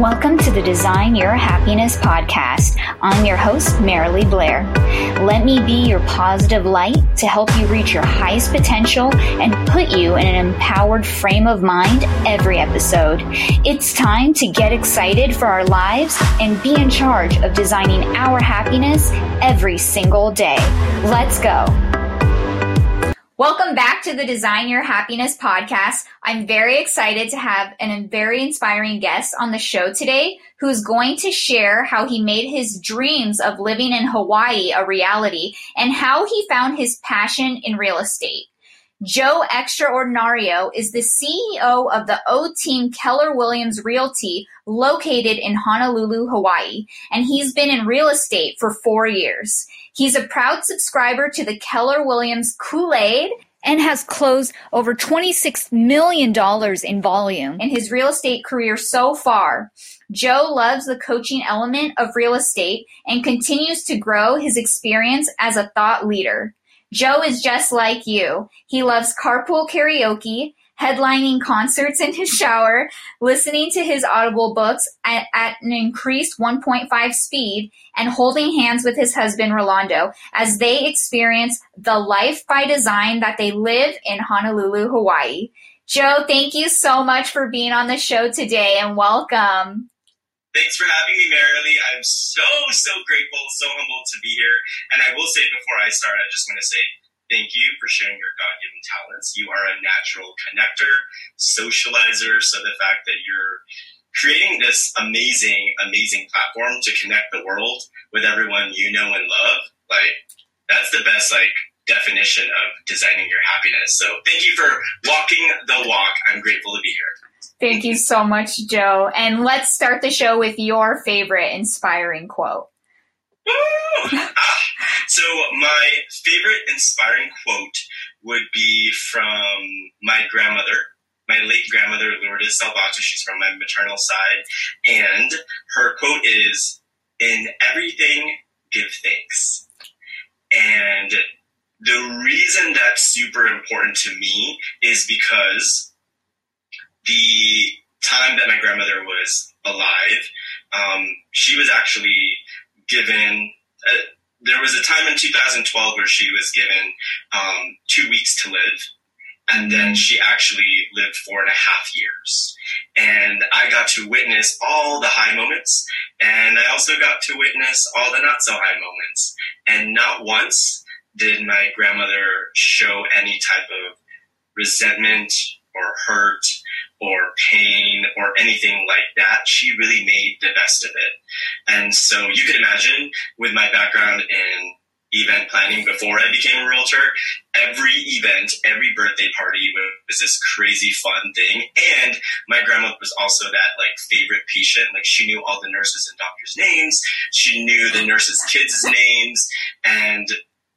Welcome to the Design Your Happiness podcast. I'm your host, Marilee Blair. Let me be your positive light to help you reach your highest potential and put you in an empowered frame of mind every episode. It's time to get excited for our lives and be in charge of designing our happiness every single day. Let's go. Welcome back to the Design Your Happiness podcast. I'm very excited to have an very inspiring guest on the show today who's going to share how he made his dreams of living in Hawaii a reality and how he found his passion in real estate. Joe Extraordinario is the CEO of the O Team Keller Williams Realty located in Honolulu, Hawaii, and he's been in real estate for four years. He's a proud subscriber to the Keller Williams Kool-Aid and has closed over $26 million in volume in his real estate career so far. Joe loves the coaching element of real estate and continues to grow his experience as a thought leader. Joe is just like you. He loves carpool karaoke, headlining concerts in his shower, listening to his Audible books at, at, an increased 1.5 speed, and holding hands with his husband Rolando as they experience the life by design that they live in Honolulu, Hawaii. Joe, thank you so much for being on the show today and welcome. Thanks for having me, Marilee. I'm so, so grateful, so humbled to be here. And I will say before I start, I just want to say thank you for sharing your God given talents. You are a natural connector, socializer. So the fact that you're creating this amazing, amazing platform to connect the world with everyone you know and love, like that's the best like definition of designing your happiness. So thank you for walking the walk. I'm grateful to be here. Thank you so much, Joe. And let's start the show with your favorite inspiring quote. So my favorite inspiring quote would be from my grandmother, my late grandmother Lourdes Salvato. She's from my maternal side, and her quote is, "In everything, give thanks." And the reason that's super important to me is because the time that my grandmother was alive, um, she was actually given. Uh, there was a time in 2012 where she was given um, two weeks to live, and then she actually lived four and a half years. And I got to witness all the high moments, and I also got to witness all the not so high moments. And not once did my grandmother show any type of resentment or hurt or pain or anything like that. She really made the best of it. And so you could imagine with my background in event planning before I became a realtor, every event, every birthday party was this crazy fun thing. And my grandma was also that like favorite patient. Like she knew all the nurses and doctors' names. She knew the nurses' kids' names. And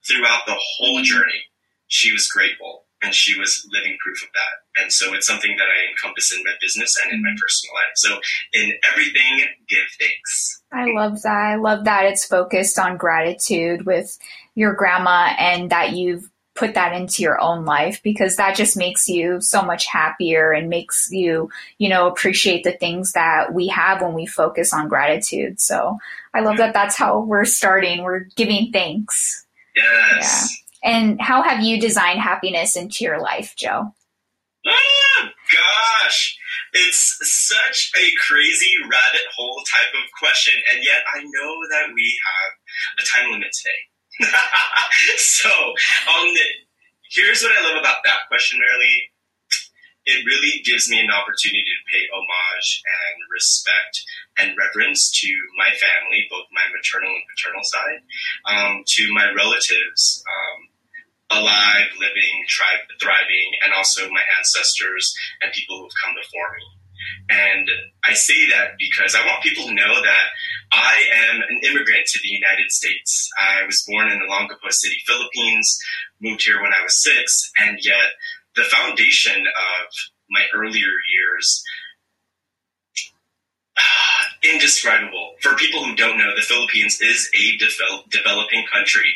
throughout the whole journey, she was grateful and she was living proof of that. And so it's something that I encompass in my business and in my mm-hmm. personal life. So in everything, give thanks. I love that. I love that it's focused on gratitude with your grandma and that you've put that into your own life because that just makes you so much happier and makes you, you know, appreciate the things that we have when we focus on gratitude. So I love that that's how we're starting. We're giving thanks. Yes. Yeah. And how have you designed happiness into your life, Joe? Oh, gosh. It's such a crazy rabbit hole type of question. And yet I know that we have a time limit today. so, um, here's what I love about that question, Marilee. It really gives me an opportunity to pay homage and respect and reverence to my family, both my maternal and paternal side, um, to my relatives, um, alive, living, tri- thriving, and also my ancestors and people who've come before me. And I say that because I want people to know that I am an immigrant to the United States. I was born in Olongapo City, Philippines, moved here when I was six, and yet the foundation of my earlier years indescribable. For people who don't know, the Philippines is a developing country.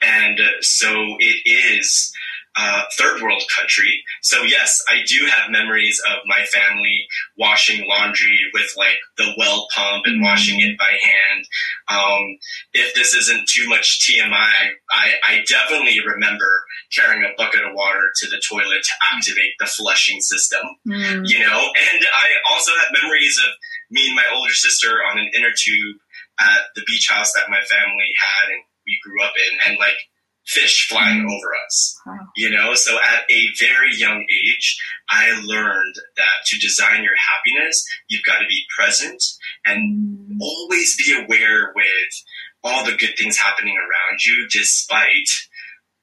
And uh, so it is uh, third world country. So yes, I do have memories of my family washing laundry with like the well pump and washing it by hand. Um, if this isn't too much TMI, I, I, I definitely remember carrying a bucket of water to the toilet to activate the flushing system. Mm. You know, and I also have memories of me and my older sister on an inner tube at the beach house that my family had and we grew up in, and like fish flying mm. over us. Wow. You know, so at a very young age, I learned that to design your happiness, you've got to be present and mm. always be aware with all the good things happening around you, despite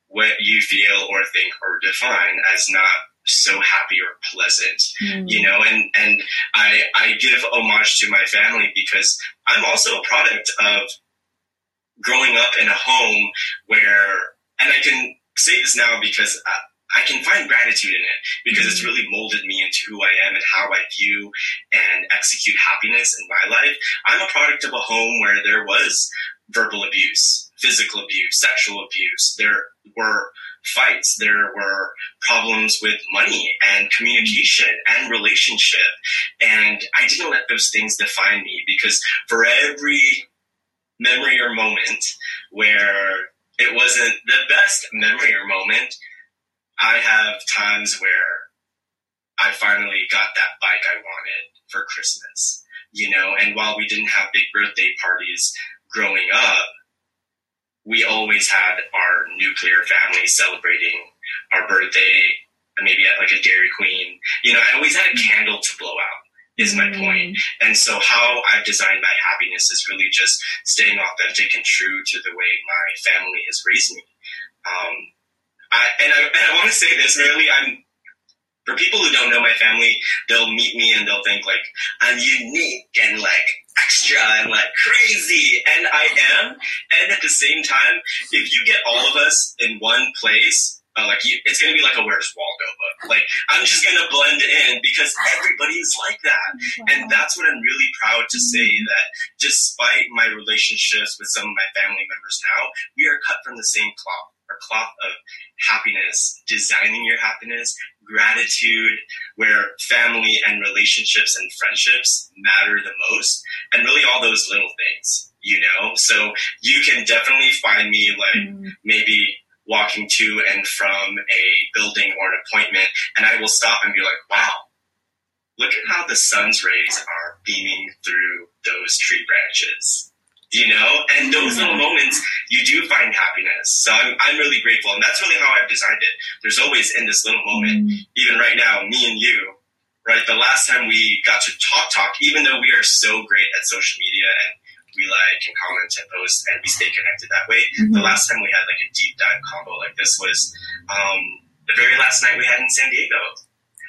what you feel or think or define as not so happy or pleasant mm. you know and and i i give homage to my family because i'm also a product of growing up in a home where and I can say this now because I, I can find gratitude in it because it's really molded me into who I am and how I view and execute happiness in my life. I'm a product of a home where there was verbal abuse, physical abuse, sexual abuse. There were fights. There were problems with money and communication and relationship. And I didn't let those things define me because for every memory or moment where it wasn't the best memory or moment. I have times where I finally got that bike I wanted for Christmas, you know, and while we didn't have big birthday parties growing up, we always had our nuclear family celebrating our birthday, maybe at like a Dairy Queen. You know, I always had a candle to blow out is my mm. point. And so how I've designed my happiness is really just staying authentic and true to the way my family has raised me. Um, I, and I, and I want to say this really, I'm, for people who don't know my family, they'll meet me and they'll think like, I'm unique and like extra and like crazy. And I am. And at the same time, if you get all of us in one place, uh, like you, it's gonna be like a Where's Waldo book. Like I'm just gonna blend in because everybody is like that, and that's what I'm really proud to say mm-hmm. that despite my relationships with some of my family members now, we are cut from the same cloth. Our cloth of happiness, designing your happiness, gratitude, where family and relationships and friendships matter the most, and really all those little things, you know? So you can definitely find me like mm. maybe walking to and from a building or an appointment, and I will stop and be like, wow, look at how the sun's rays are beaming through those tree branches. You know, and those little moments, you do find happiness. So I'm, I'm really grateful. And that's really how I've designed it. There's always in this little moment, mm. even right now, me and you, right? The last time we got to talk, talk, even though we are so great at social media and we like and comment and post and we stay connected that way. Mm-hmm. The last time we had like a deep dive combo like this was um, the very last night we had in San Diego.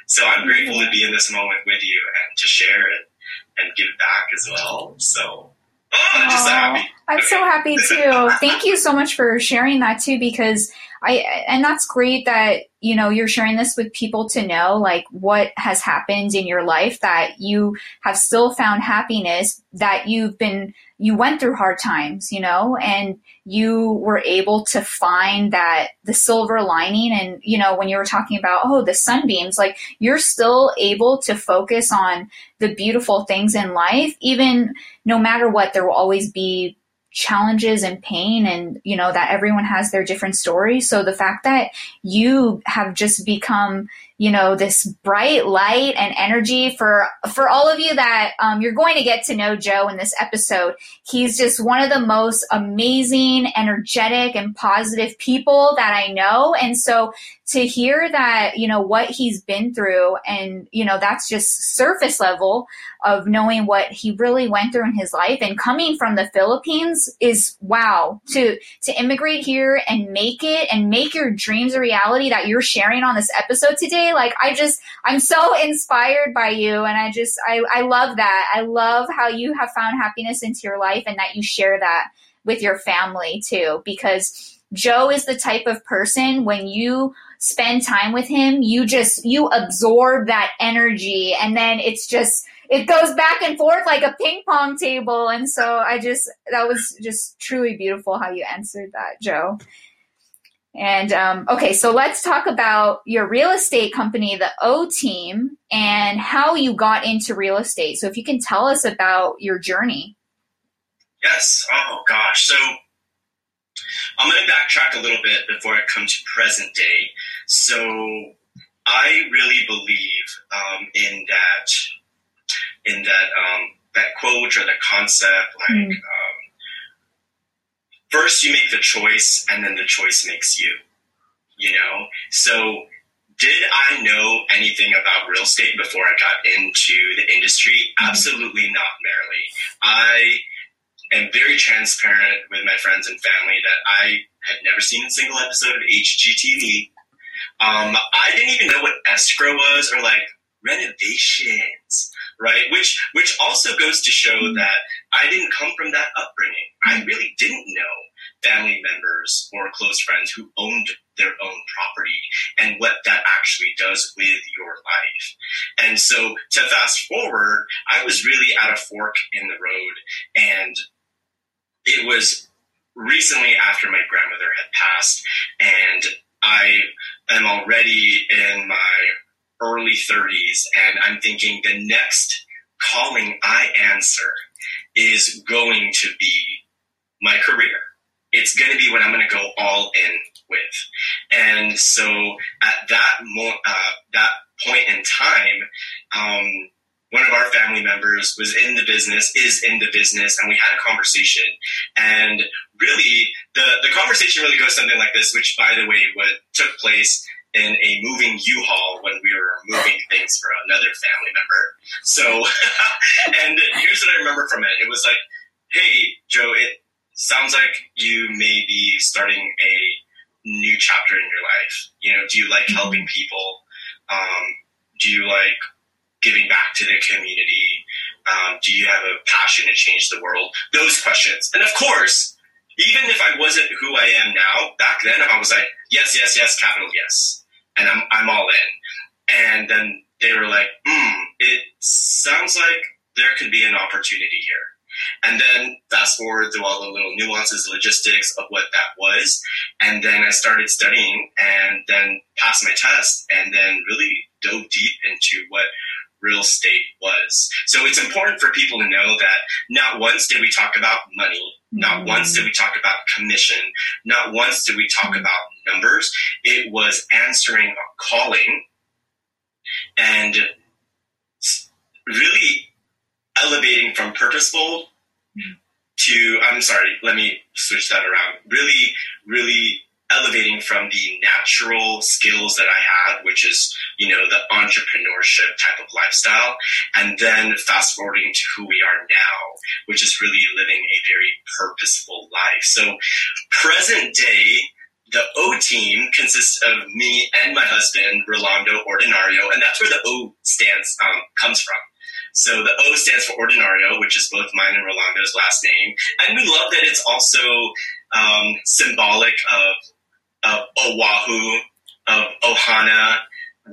So I'm mm-hmm. grateful to be in this moment with you and to share it and give back as well. So Oh, I'm so happy. I'm so happy too. Thank you so much for sharing that too, because I, and that's great that, you know, you're sharing this with people to know, like, what has happened in your life that you have still found happiness, that you've been, you went through hard times, you know, and you were able to find that the silver lining. And, you know, when you were talking about, oh, the sunbeams, like, you're still able to focus on the beautiful things in life, even no matter what, there will always be challenges and pain and you know that everyone has their different stories. So the fact that you have just become you know this bright light and energy for for all of you that um, you're going to get to know joe in this episode. He's just one of the most amazing energetic and positive people that i know. And so to hear that you know what he's been through and you know that's just surface level of knowing what he really went through in his life and coming from the philippines is wow. To to immigrate here and make it and make your dreams a reality that you're sharing on this episode today like I just, I'm so inspired by you. And I just, I, I love that. I love how you have found happiness into your life and that you share that with your family too, because Joe is the type of person when you spend time with him, you just, you absorb that energy and then it's just, it goes back and forth like a ping pong table. And so I just, that was just truly beautiful how you answered that, Joe. And um, okay, so let's talk about your real estate company, the O Team, and how you got into real estate. So if you can tell us about your journey. Yes. Oh gosh. So I'm going to backtrack a little bit before I come to present day. So I really believe um, in that in that um, that quote or the concept, like mm. um, first you make the choice, and then the choice makes you. You know, so did I know anything about real estate before I got into the industry? Mm. Absolutely not, Marilee. I am very transparent with my friends and family that I had never seen a single episode of HGTV. Um, I didn't even know what escrow was or like renovations, right? Which which also goes to show mm-hmm. that I didn't come from that upbringing. I really didn't know family members or close friends who owned their own property and what that actually does with your life. And so to fast forward, I was really at a fork in the road and it was recently after my grandmother had passed, and I am already in my early 30s, and I'm thinking the next calling I answer is going to be my career. It's going to be what I'm going to go all in with. And so at that mo- uh, that point in time, um, one of our family members was in the business, is in the business, and we had a conversation. And really, the, the conversation really goes something like this, which, by the way, what took place in a moving U-Haul when we were moving things for another family member. So, and here's what I remember from it. It was like, hey, Joe, it sounds like you may be starting a new chapter in your life. You know, do you like helping people? Um, do you like giving back to the community? Um, do you have a passion to change the world? Those questions. And of course, even if I wasn't who I am now, back then I was like, yes, yes, yes, capital yes. And I'm, I'm all in. And then they were like, hmm, it sounds like there could be an opportunity here. And then fast forward through all the little nuances, logistics of what that was. And then I started studying and then passed my test and then really dove deep into what real estate was. So it's important for people to know that not once did we talk about money, not mm-hmm. once did we talk about commission, not once did we talk about numbers. It was answering a calling and really elevating from purposeful hmm. to, I'm sorry, let me switch that around. Really, really elevating from the natural skills that I had, which is, you know, the entrepreneurship type of lifestyle, and then fast forwarding to who we are now, which is really living a very purposeful life. So present day, the O team consists of me and my husband, Rolando Ordinario, and that's where the O stands um, comes from. So the O stands for Ordinario, which is both mine and Rolando's last name, and we love that it's also um, symbolic of of Oahu, of Ohana,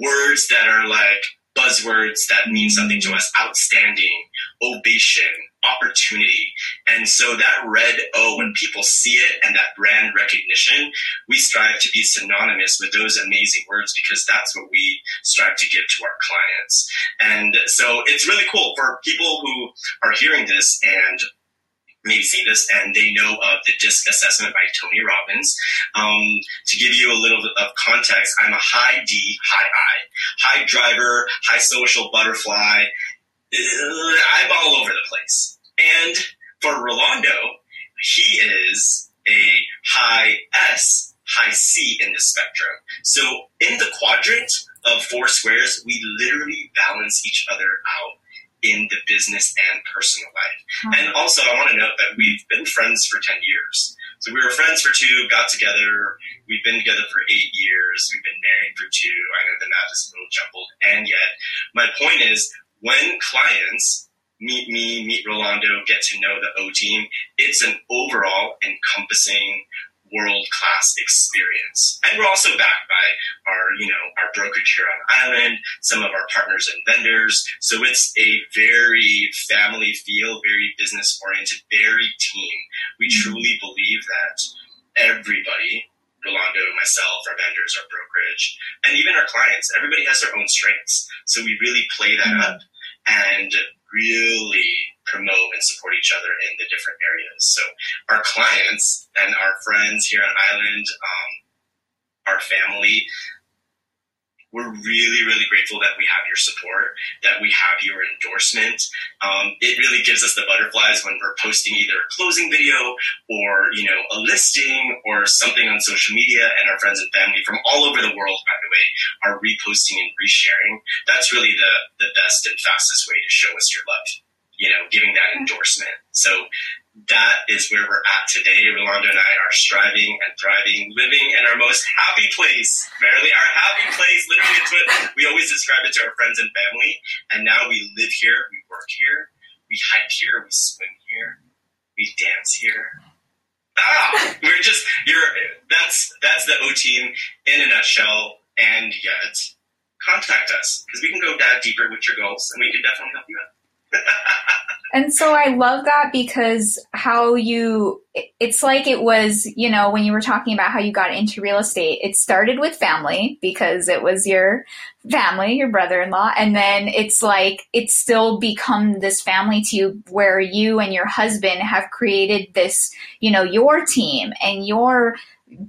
words that are like buzzwords that mean something to us. Outstanding, ovation, opportunity. And so that red O, when people see it and that brand recognition, we strive to be synonymous with those amazing words because that's what we strive to give to our clients. And so it's really cool for people who are hearing this and maybe see this and they know of the DISC assessment by Tony Robbins. Um, to give you a little bit of context, I'm a high D, high I, high driver, high social butterfly. I'm all over the place. And for Rolando, he is a high S, high C in the spectrum. So in the quadrant of four squares, we literally balance each other out in the business and personal life. Mm-hmm. And also, I want to note that we've been friends for 10 years. So we were friends for two, got together. We've been together for eight years. We've been married for two. I know the math is a little jumbled. And yet, my point is when clients meet me, meet Rolando, get to know the O team, it's an overall encompassing world class experience. And we're also backed by our, you know, our brokerage here on island, some of our partners and vendors. So it's a very family feel, very business oriented, very team. We mm-hmm. truly believe that everybody Rolando, myself, our vendors, our brokerage, and even our clients. Everybody has their own strengths. So we really play that mm-hmm. up and really promote and support each other in the different areas. So our clients and our friends here on Island, um, our family, we're really, really grateful that we have your support, that we have your endorsement. Um, it really gives us the butterflies when we're posting either a closing video or, you know, a listing or something on social media and our friends and family from all over the world, by the way, are reposting and resharing. That's really the, the best and fastest way to show us your love, you know, giving that endorsement. So that is where we're at today. Rolando and I are striving and thriving, living in our most happy place. Verily, our happy place. Literally, it's what we always describe it to our friends and family. And now we live here, we work here, we hike here, we swim here, we dance here. Ah, we're just you're. That's that's the O team in a nutshell. And yet, contact us because we can go that deeper with your goals, and we can definitely help you out. And so I love that because how you, it's like it was, you know, when you were talking about how you got into real estate, it started with family because it was your family, your brother in law. And then it's like, it's still become this family to you where you and your husband have created this, you know, your team and your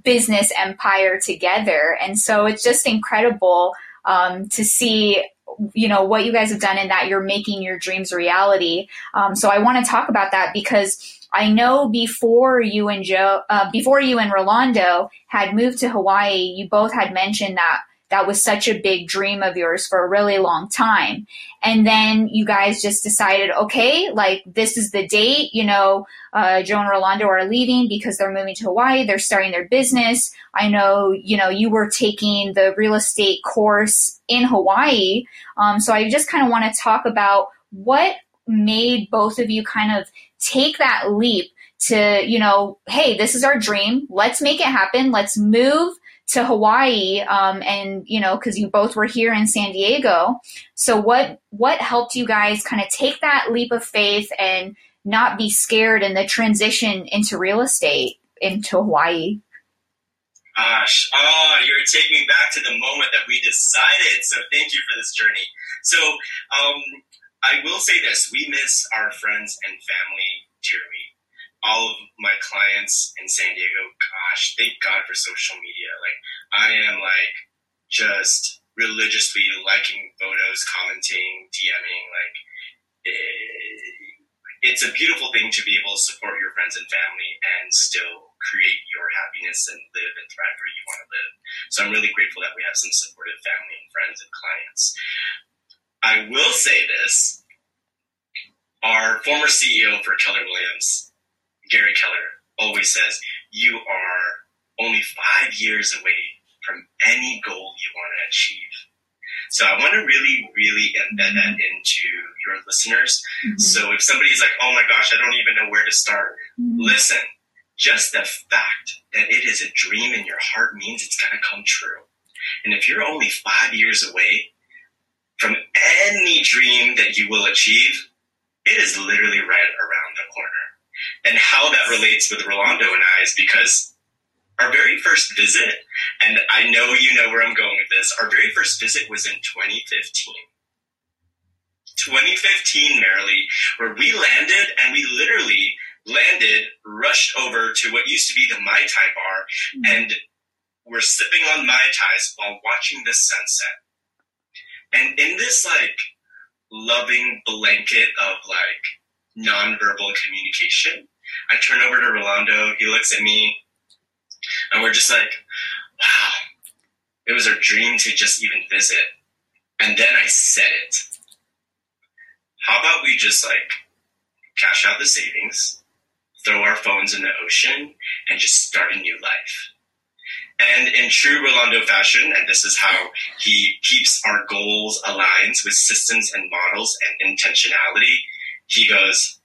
business empire together. And so it's just incredible um, to see you know what you guys have done and that you're making your dreams reality. Um, so I want to talk about that because I know before you and Joe, uh, before you and Rolando had moved to Hawaii, you both had mentioned that that was such a big dream of yours for a really long time. And then you guys just decided, okay, like this is the date, you know, uh, Joe and Rolando are leaving because they're moving to Hawaii. They're starting their business. I know, you know, you were taking the real estate course in Hawaii. Um, so I just kind of want to talk about what made both of you kind of take that leap to, you know, hey, this is our dream. Let's make it happen. Let's move to Hawaii, um, and you know, because you both were here in San Diego. So what what helped you guys kind of take that leap of faith and not be scared in the transition into real estate into Hawaii? Gosh, oh, you're taking me back to the moment that we decided. So thank you for this journey. So um, I will say this: we miss our friends and family dearly all of my clients in San Diego, gosh, thank God for social media. Like, I am like just religiously liking photos, commenting, DMing. Like, it, it's a beautiful thing to be able to support your friends and family and still create your happiness and live and thrive where you want to live. So I'm really grateful that we have some supportive family and friends and clients. I will say this. Our former CEO for Keller Williams Gary Keller always says, you are only five years away from any goal you want to achieve. So I want to really, really embed that into your listeners. Mm-hmm. So if somebody's like, oh my gosh, I don't even know where to start, mm-hmm. listen, just the fact that it is a dream in your heart means it's going to come true. And if you're only five years away from any dream that you will achieve, it is literally right around the corner and how that relates with Rolando and I is because our very first visit, and I know you know where I'm going with this, our very first visit was in 2015. 2015, Marilee, where we landed and we literally landed, rushed over to what used to be the Mai Tai bar, mm-hmm. and we're sipping on Mai Tais while watching the sunset. And in this like loving blanket of like nonverbal communication. I turn over to Rolando. He looks at me, and we're just like, wow, it was our dream to just even visit. And then I said it. How about we just like cash out the savings, throw our phones in the ocean, and just start a new life? And in true Rolando fashion, and this is how he keeps our goals aligned with systems and models and intentionality, he goes,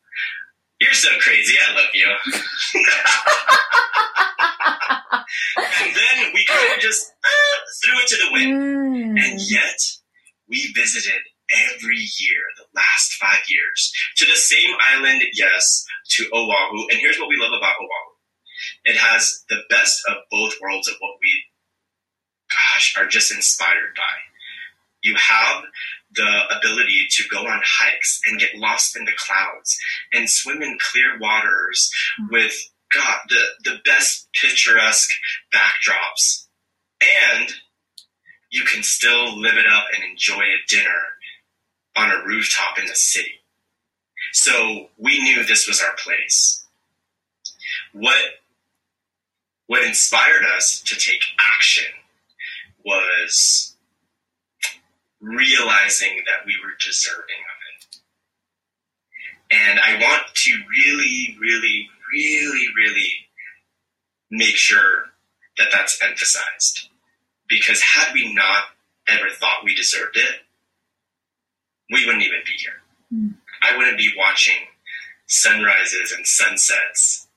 You're so crazy. I love you. and then we kind of just uh, threw it to the wind. Mm. And yet, we visited every year, the last five years, to the same island, yes, to Oahu. And here's what we love about Oahu it has the best of both worlds of what we, gosh, are just inspired by. You have the ability to go on hikes and get lost in the clouds and swim in clear waters hmm. with God, the, the best picturesque backdrops. And you can still live it up and enjoy a dinner on a rooftop in the city. So we knew this was our place. What what inspired us to take action was realizing that we were deserving of it. And I want to really, really, really, really make sure that that's emphasized. Because had we not ever thought we deserved it, we wouldn't even be here. Mm. I wouldn't be watching sunrises and sunsets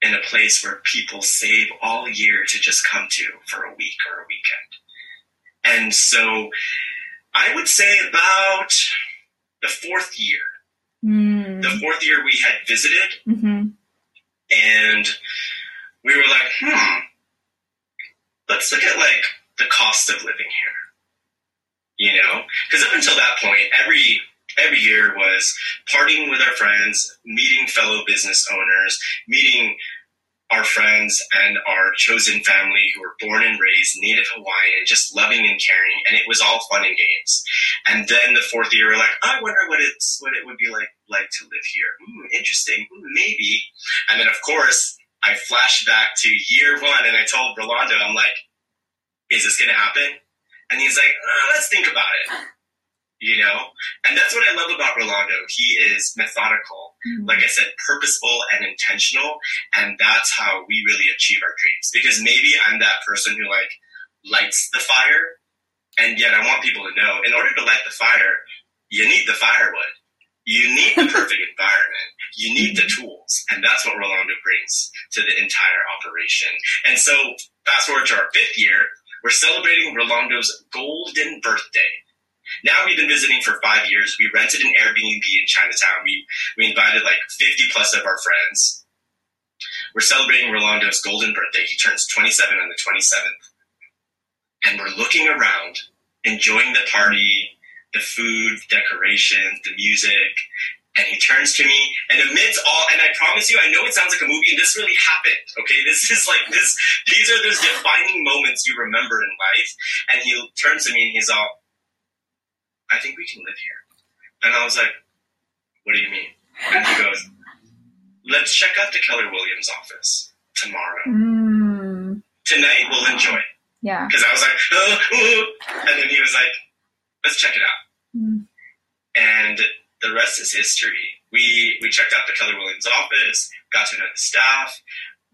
in a place where people save all year to just come to for a week or a weekend. And so I would say about the fourth year. Mm. The fourth year we had visited, mm-hmm. and we were like, hmm, let's look at like the cost of living here. You know, because up until that point, every every year was partying with our friends, meeting fellow business owners, meeting our friends and our chosen family who were born and raised native Hawaiian, just loving and caring, and it was all fun and games. And then the fourth year, we're like, I wonder what it's what it would be like like to live here. Ooh, interesting, Ooh, maybe. And then of course, I flashed back to year one, and I told Rolando, I'm like, is this gonna happen? And he's like, oh, let's think about it you know? And that's what I love about Rolando. He is methodical, mm-hmm. like I said, purposeful and intentional. And that's how we really achieve our dreams. Because maybe I'm that person who like lights the fire. And yet I want people to know in order to light the fire, you need the firewood. You need the perfect environment. You need the tools. And that's what Rolando brings to the entire operation. And so fast forward to our fifth year, we're celebrating Rolando's golden birthday. Now we've been visiting for five years. We rented an Airbnb in Chinatown. We we invited like 50 plus of our friends. We're celebrating Rolando's golden birthday. He turns 27 on the 27th. And we're looking around, enjoying the party, the food, decorations, the music. And he turns to me and amidst all, and I promise you, I know it sounds like a movie and this really happened. Okay. This is like this, these are those defining moments you remember in life. And he turns to me and he's all, I think we can live here. And I was like, what do you mean? And he goes, let's check out the Keller Williams office tomorrow. Mm. Tonight we'll enjoy it. Yeah. Because I was like, oh, oh. and then he was like, let's check it out. Mm. And the rest is history. We we checked out the Keller Williams office, got to know the staff.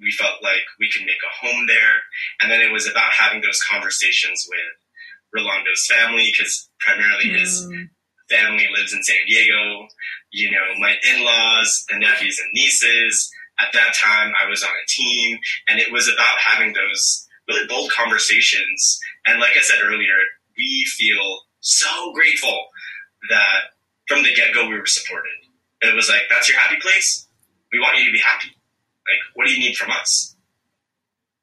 We felt like we could make a home there, and then it was about having those conversations with Rolando's family because primarily mm. his family lives in San Diego. You know, my in-laws, the nephews and nieces. At that time, I was on a team, and it was about having those really bold conversations. And like I said earlier, we feel so grateful that from the get-go we were supported. It was like, that's your happy place. We want you to be happy. Like, what do you need from us?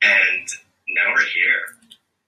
And now we're here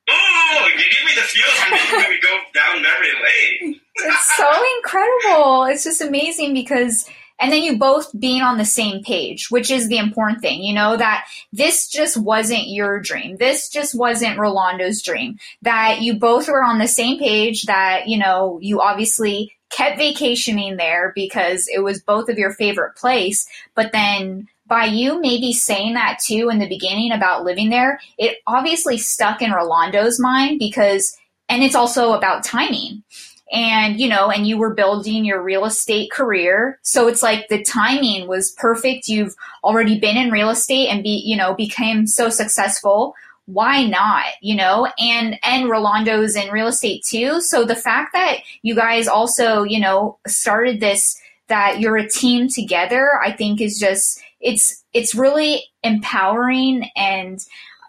oh, you give me the feels when we go down memory lane. it's so incredible. It's just amazing because and then you both being on the same page, which is the important thing, you know, that this just wasn't your dream. This just wasn't Rolando's dream. That you both were on the same page, that, you know, you obviously kept vacationing there because it was both of your favorite place, but then by you maybe saying that too in the beginning about living there, it obviously stuck in Rolando's mind because, and it's also about timing. And, you know, and you were building your real estate career. So it's like the timing was perfect. You've already been in real estate and be, you know, became so successful. Why not? You know, and, and Rolando's in real estate too. So the fact that you guys also, you know, started this, that you're a team together, I think is just, it's it's really empowering and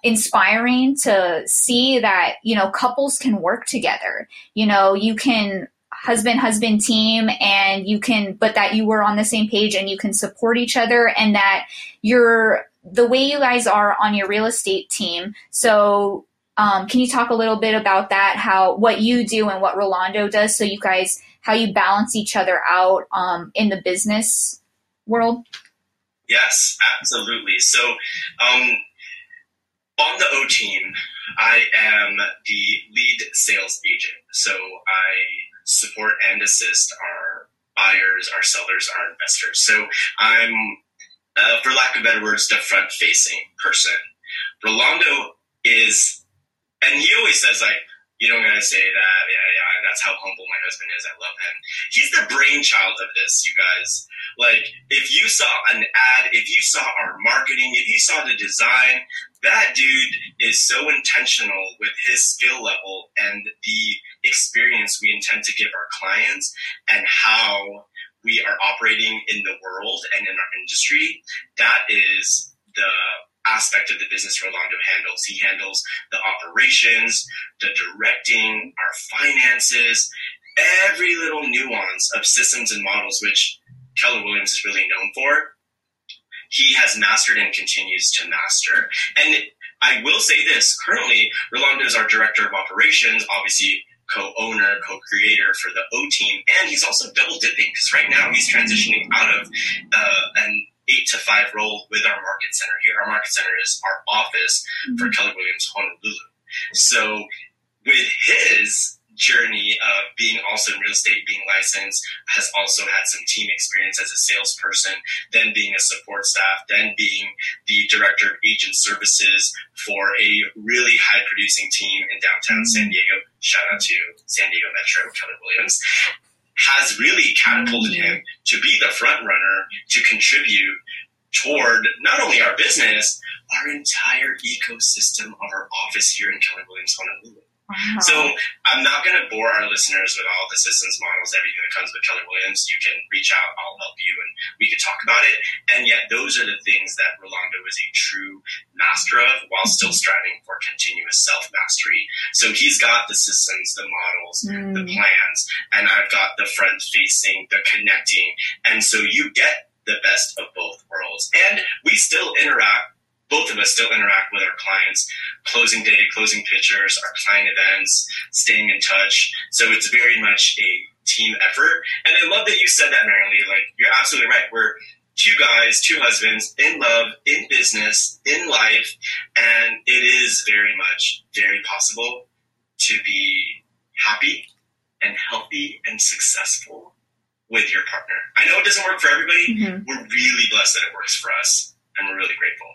inspiring to see that you know couples can work together you know you can husband husband team and you can but that you were on the same page and you can support each other and that you're the way you guys are on your real estate team. So, um, can you talk a little bit about that? How what you do and what Rolando does, so you guys how you balance each other out um, in the business world? Yes, absolutely. So, um, on the O team, I am the lead sales agent. So I support and assist our buyers, our sellers, our investors. So I'm, uh, for lack of better words, the front facing person. Rolando is, and he always says like, you don't gotta say that. Yeah, yeah. That's how humble my husband is. I love him. He's the brainchild of this, you guys. Like, if you saw an ad, if you saw our marketing, if you saw the design, that dude is so intentional with his skill level and the experience we intend to give our clients and how we are operating in the world and in our industry. That is the aspect of the business Rolando handles. He handles the operations, the directing, our finances, every little nuance of systems and models, which Keller Williams is really known for. He has mastered and continues to master. And I will say this currently, Rolando is our director of operations, obviously co-owner, co-creator for the O team, and he's also double dipping because right now he's transitioning out of uh, an eight to five role with our market center here. Our market center is our office mm-hmm. for Keller Williams Honolulu. So with his journey of being also in real estate, being licensed, has also had some team experience as a salesperson, then being a support staff, then being the director of agent services for a really high producing team in downtown San mm-hmm. Diego. Shout out to San Diego Metro, Keller Williams has really catapulted mm-hmm. him to be the front runner to contribute toward not only our business, our entire ecosystem of our office here in Keller Williams, Honolulu. Wow. So I'm not going to bore our listeners with all the systems, models, everything that comes with Keller Williams. You can reach out, I'll help you, and we can talk about it. And yet, those are the things that Rolando is a true master of, while still striving for continuous self mastery. So he's got the systems, the models, mm. the plans, and I've got the front facing, the connecting, and so you get the best of both worlds. And we still interact both of us still interact with our clients, closing day, closing pictures, our client events, staying in touch. So it's very much a team effort. And I love that you said that, Marilee. Like, you're absolutely right. We're two guys, two husbands in love, in business, in life. And it is very much, very possible to be happy and healthy and successful with your partner. I know it doesn't work for everybody. Mm-hmm. We're really blessed that it works for us, and we're really grateful.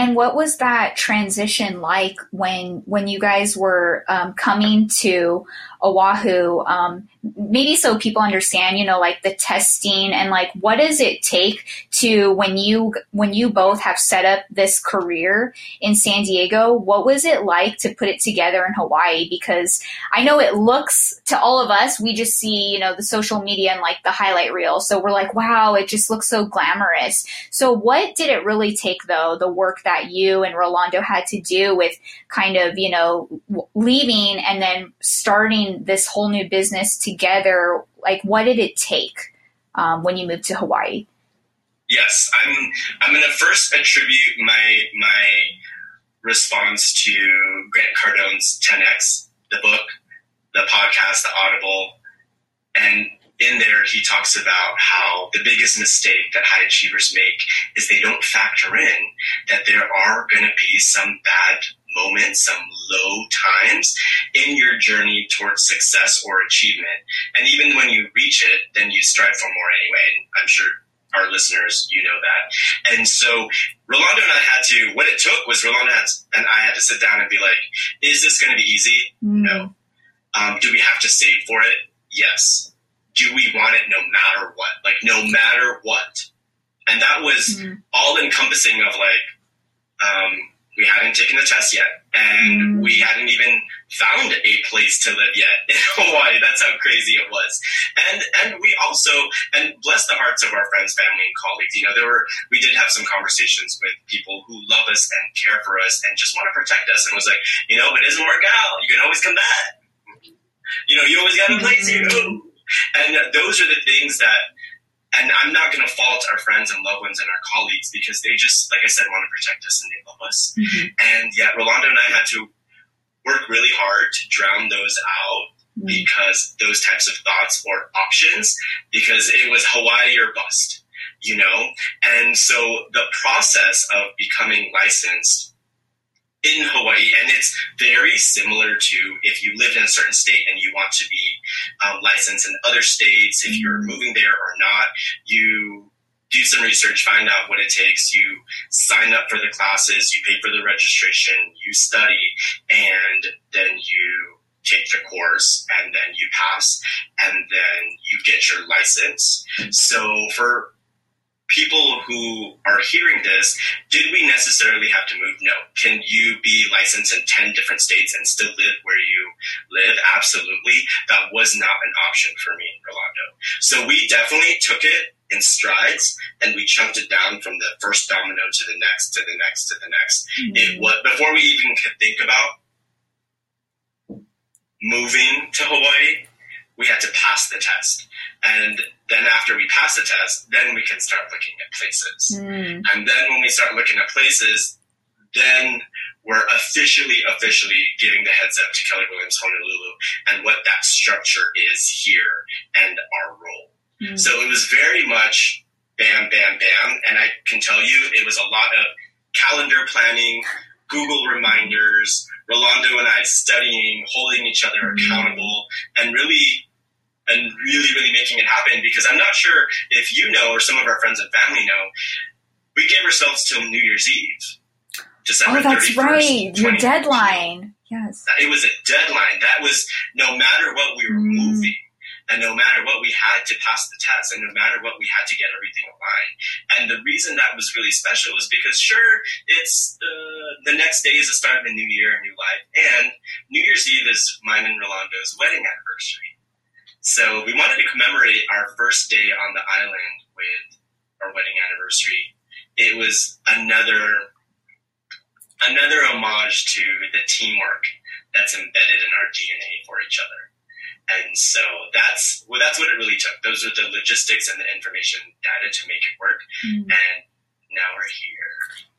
And what was that transition like when when you guys were um, coming to Oahu? Um, maybe so people understand, you know, like the testing and like what does it take to when you when you both have set up this career in San Diego? What was it like to put it together in Hawaii? Because I know it looks to all of us, we just see, you know, the social media and like the highlight reel. So we're like, wow, it just looks so glamorous. So what did it really take though? The work that you and Rolando had to do with kind of, you know, leaving and then starting this whole new business together? Like, what did it take um, when you moved to Hawaii? Yes, I'm. I'm going to first attribute my my response to Grant Cardone's 10x, the book, the podcast, the Audible, and in there he talks about how the biggest mistake that high achievers make is they don't factor in that there are going to be some bad moments, some low times in your journey towards success or achievement. And even when you reach it, then you strive for more anyway. And I'm sure our listeners, you know that. And so Rolando and I had to, what it took was Rolando and I had to sit down and be like, is this going to be easy? Mm. No. Um, do we have to save for it? Yes. Do we want it no matter what? Like, no matter what. And that was mm. all encompassing of like, um, we hadn't taken the test yet, and mm. we hadn't even found a place to live yet in Hawaii. That's how crazy it was. And and we also and bless the hearts of our friends, family, and colleagues. You know, there were we did have some conversations with people who love us and care for us and just want to protect us, and was like, you know, if it doesn't work out, you can always come back. You know, you always got a place here. And those are the things that and I'm not going to fault our friends and loved ones and our colleagues because they just, like I said, want to protect us and they love us. Mm-hmm. And yet, Rolando and I had to work really hard to drown those out mm-hmm. because those types of thoughts or options, because it was Hawaii or bust, you know? And so the process of becoming licensed in Hawaii, and it's very similar to if you live in a certain state and you want to be um, licensed in other states. If you're mm-hmm. moving there or not, you do some research, find out what it takes. You sign up for the classes, you pay for the registration, you study, and then you take the course and then you pass and then you get your license. So for people who are hearing this, did we necessarily have to move? No. Can you be licensed in 10 different states and still live where you live? Absolutely. That was not an option for me in Orlando. So we definitely took it in strides and we chunked it down from the first domino to the next, to the next, to the next. Mm-hmm. It was, before we even could think about moving to Hawaii, we had to pass the test. And then after we pass the test, then we can start looking at places. Mm. And then when we start looking at places, then we're officially, officially giving the heads up to Keller Williams Honolulu and what that structure is here and our role. Mm. So it was very much bam, bam, bam. And I can tell you it was a lot of calendar planning, Google reminders, Rolando and I studying, holding each other mm. accountable, and really and really, really making it happen because I'm not sure if you know or some of our friends and family know, we gave ourselves till New Year's Eve. December oh, that's right. Your deadline. Yes. It was a deadline. That was no matter what we were mm. moving. And no matter what, we had to pass the test, and no matter what, we had to get everything aligned. And the reason that was really special was because, sure, it's uh, the next day is the start of a new year, a new life, and New Year's Eve is mine and Rolando's wedding anniversary. So we wanted to commemorate our first day on the island with our wedding anniversary. It was another another homage to the teamwork that's embedded in our DNA for each other. And so that's well, that's what it really took. Those are the logistics and the information data to make it work. Mm-hmm. And now we're here.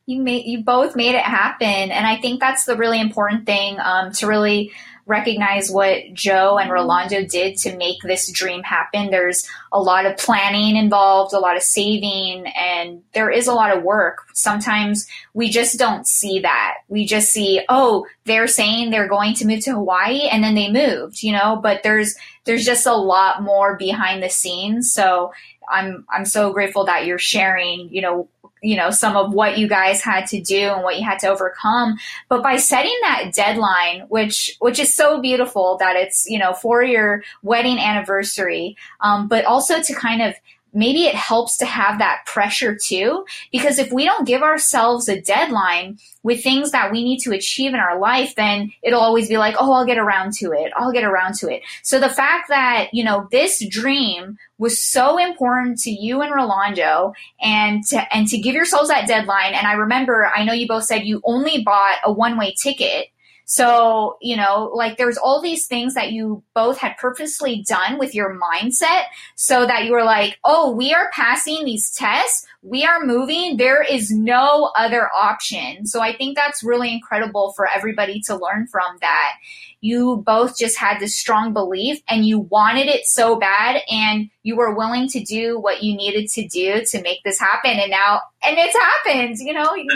You made you both made it happen, and I think that's the really important thing um, to really recognize what Joe and Rolando did to make this dream happen. There's a lot of planning involved, a lot of saving, and there is a lot of work. Sometimes we just don't see that. We just see, oh, they're saying they're going to move to Hawaii and then they moved, you know, but there's there's just a lot more behind the scenes. So I'm I'm so grateful that you're sharing, you know, you know some of what you guys had to do and what you had to overcome. But by setting that deadline which which is so beautiful that it's you know for your wedding anniversary um, but also to kind of maybe it helps to have that pressure too. Because if we don't give ourselves a deadline with things that we need to achieve in our life, then it'll always be like, oh, I'll get around to it. I'll get around to it. So the fact that, you know, this dream was so important to you and Rolando and to, and to give yourselves that deadline. And I remember, I know you both said you only bought a one way ticket so, you know, like there's all these things that you both had purposely done with your mindset so that you were like, oh, we are passing these tests. We are moving. There is no other option. So I think that's really incredible for everybody to learn from that. You both just had this strong belief and you wanted it so bad and you were willing to do what you needed to do to make this happen. And now, and it's happened, you know, you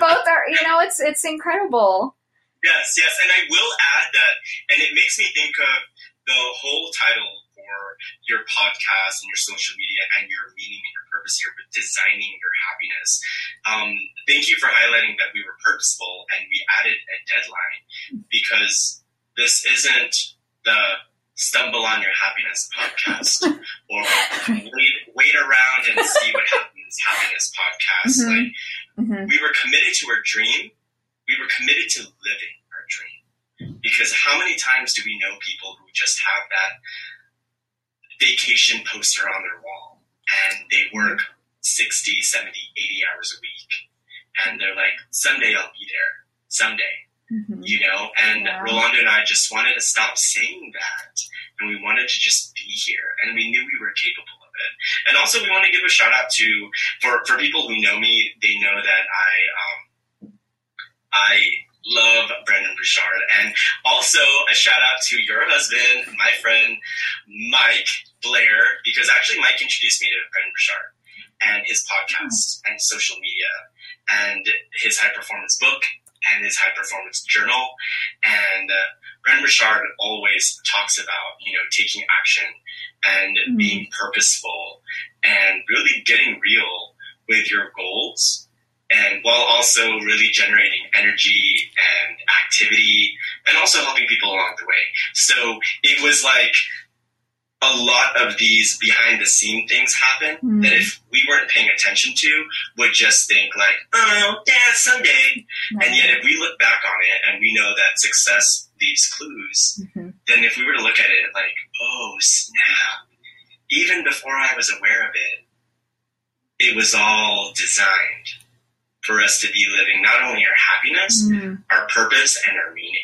both are, you know, it's, it's incredible. Yes, yes, and I will add that, and it makes me think of the whole title for your podcast and your social media and your meaning and your purpose here with designing your happiness. Um, thank you for highlighting that we were purposeful and we added a deadline because this isn't the stumble on your happiness podcast or wait wait around and see what happens happiness podcast. Mm-hmm. Like mm-hmm. we were committed to our dream we were committed to living our dream. Because how many times do we know people who just have that vacation poster on their wall and they work 60, 70, 80 hours a week and they're like, someday I'll be there, someday. Mm-hmm. You know, and yeah. Rolando and I just wanted to stop saying that, and we wanted to just be here, and we knew we were capable of bit. And also, we want to give a shout out to for for people who know me, they know that I um, I love Brendon Burchard, and also a shout out to your husband, my friend Mike Blair, because actually Mike introduced me to Brendon Burchard and his podcast and social media and his high performance book and his high performance journal. And uh, Brendon Burchard always talks about, you know, taking action and mm-hmm. being purposeful and really getting real with your goals and while also really generating energy and activity and also helping people along the way. So it was like a lot of these behind the scene things happen mm-hmm. that if we weren't paying attention to would just think like oh yeah someday right. and yet if we look back on it and we know that success leaves clues mm-hmm. then if we were to look at it like oh snap even before i was aware of it it was all designed for us to be living not only our happiness mm-hmm. our purpose and our meaning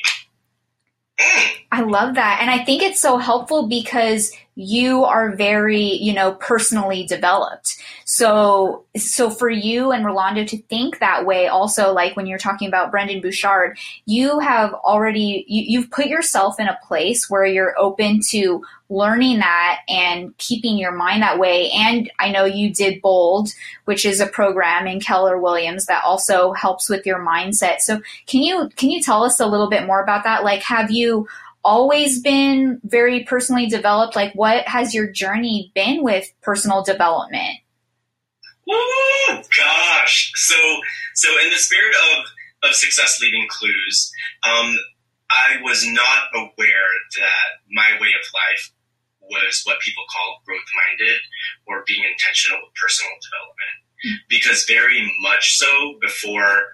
I love that. And I think it's so helpful because you are very, you know, personally developed. So, so for you and Rolando to think that way also, like when you're talking about Brendon Burchard, you have already, you, you've put yourself in a place where you're open to learning that and keeping your mind that way. And I know you did Bold, which is a program in Keller Williams that also helps with your mindset. So can you, can you tell us a little bit more about that? Like, have you always been very personally developed? Like, what has your journey been with personal development? Oh gosh! So, so in the spirit of of success leaving clues, um, I was not aware that my way of life was what people call growth minded or being intentional with personal development. Because very much so before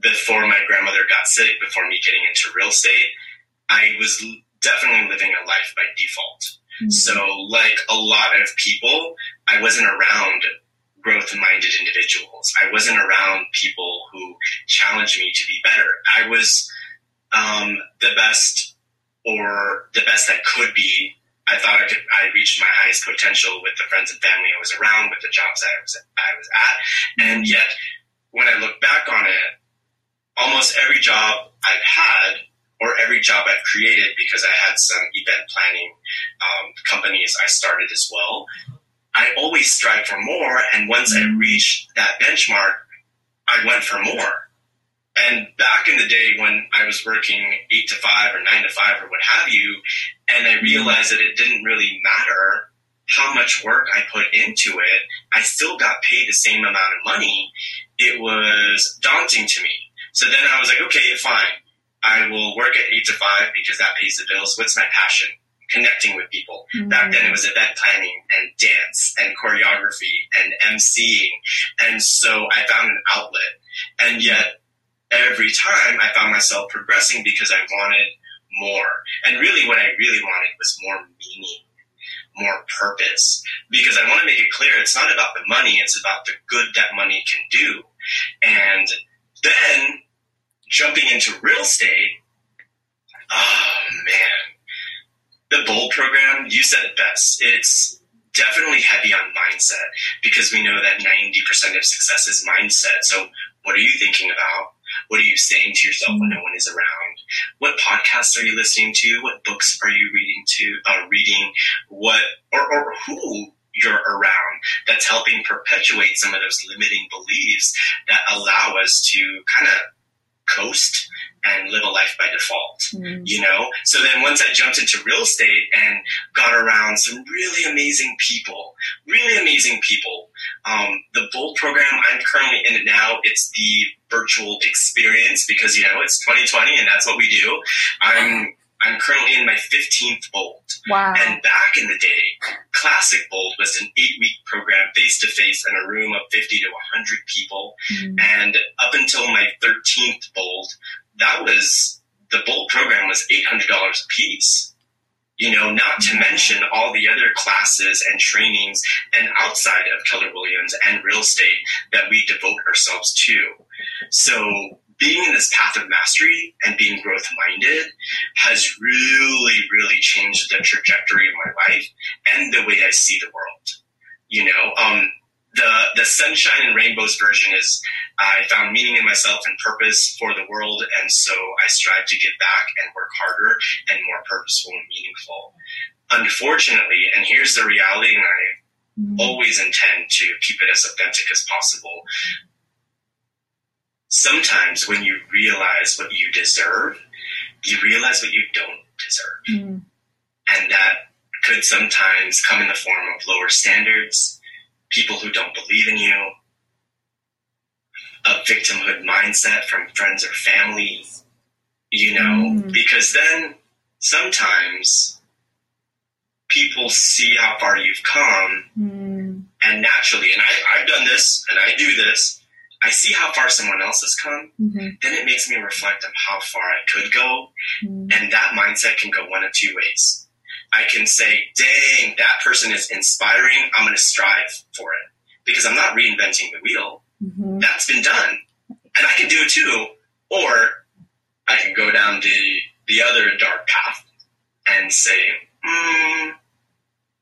before my grandmother got sick, before me getting into real estate, I was definitely living a life by default. Mm-hmm. So, like a lot of people, I wasn't around growth minded individuals. I wasn't around people who challenged me to be better. I was um, the best or the best I could be. I thought I could. I reached my highest potential with the friends and family I was around, with the jobs I was I was at, and yet when I look back on it, almost every job I've had or every job I've created because I had some event planning um, companies I started as well. I always strive for more, and once I mm-hmm. reached that benchmark, I went for more. And back in the day when I was working eight to five or nine to five or what have you, and I realized that it didn't really matter how much work I put into it, I still got paid the same amount of money. It was daunting to me. So then I was like, okay, fine I will work at eight to five because that pays the bills. What's my passion? Connecting with people. Mm-hmm. Back then it was event planning and dance and choreography and emceeing. And so I found an outlet. And yet every time I found myself progressing because I wanted more. And really what I really wanted was more meaning, more purpose. Because I want to make it clear it's not about the money, it's about the good that money can do. And then jumping into real estate, oh man, the Bold program, you said it best. It's definitely heavy on mindset because we know that 90% of success is mindset. So, what are you thinking about? What are you saying to yourself when no one is around? What podcasts are you listening to? What books are you reading to? Uh, reading what or, or who you're around that's helping perpetuate some of those limiting beliefs that allow us to kind of coast and live a life by default, mm. you know? So then once I jumped into real estate and got around some really amazing people, really amazing people, um, the Bold program, I'm currently in it now. It's the virtual experience because, you know, it's 2020 and that's what we do. I'm I'm currently in my 15th Bold. Wow. And back in the day, Classic Bold was an eight week program face to face in a room of 50 to 100 people. Mm. And up until my 13th Bold, that was the Bold program was $800 a piece. You know, not to mention all the other classes and trainings and outside of Keller Williams and real estate that we devote ourselves to. So being in this path of mastery and being growth minded has really, really changed the trajectory of my life and the way I see the world. You know, um, the the sunshine and rainbows version is I found meaning in myself and purpose for the world, and so I strive to give back and work harder and more purposeful and meaningful. Unfortunately, and here's the reality, and I mm-hmm. always intend to keep it as authentic as possible. Sometimes when you realize what you deserve, you realize what you don't deserve. Mm-hmm. And that could sometimes come in the form of lower standards, people who don't believe in you, a victimhood mindset from friends or family, you know, mm. because then sometimes people see how far you've come mm. and naturally, and I, have done this and I do this, I see how far someone else has come, mm-hmm. then it makes me reflect on how far I could go. Mm. And that mindset can go one of two ways. I can say, dang, that person is inspiring. I'm going to strive for it because I'm not reinventing the wheel. Mm-hmm. That's been done. And I can do it too. Or I can go down the, the other dark path and say, mm,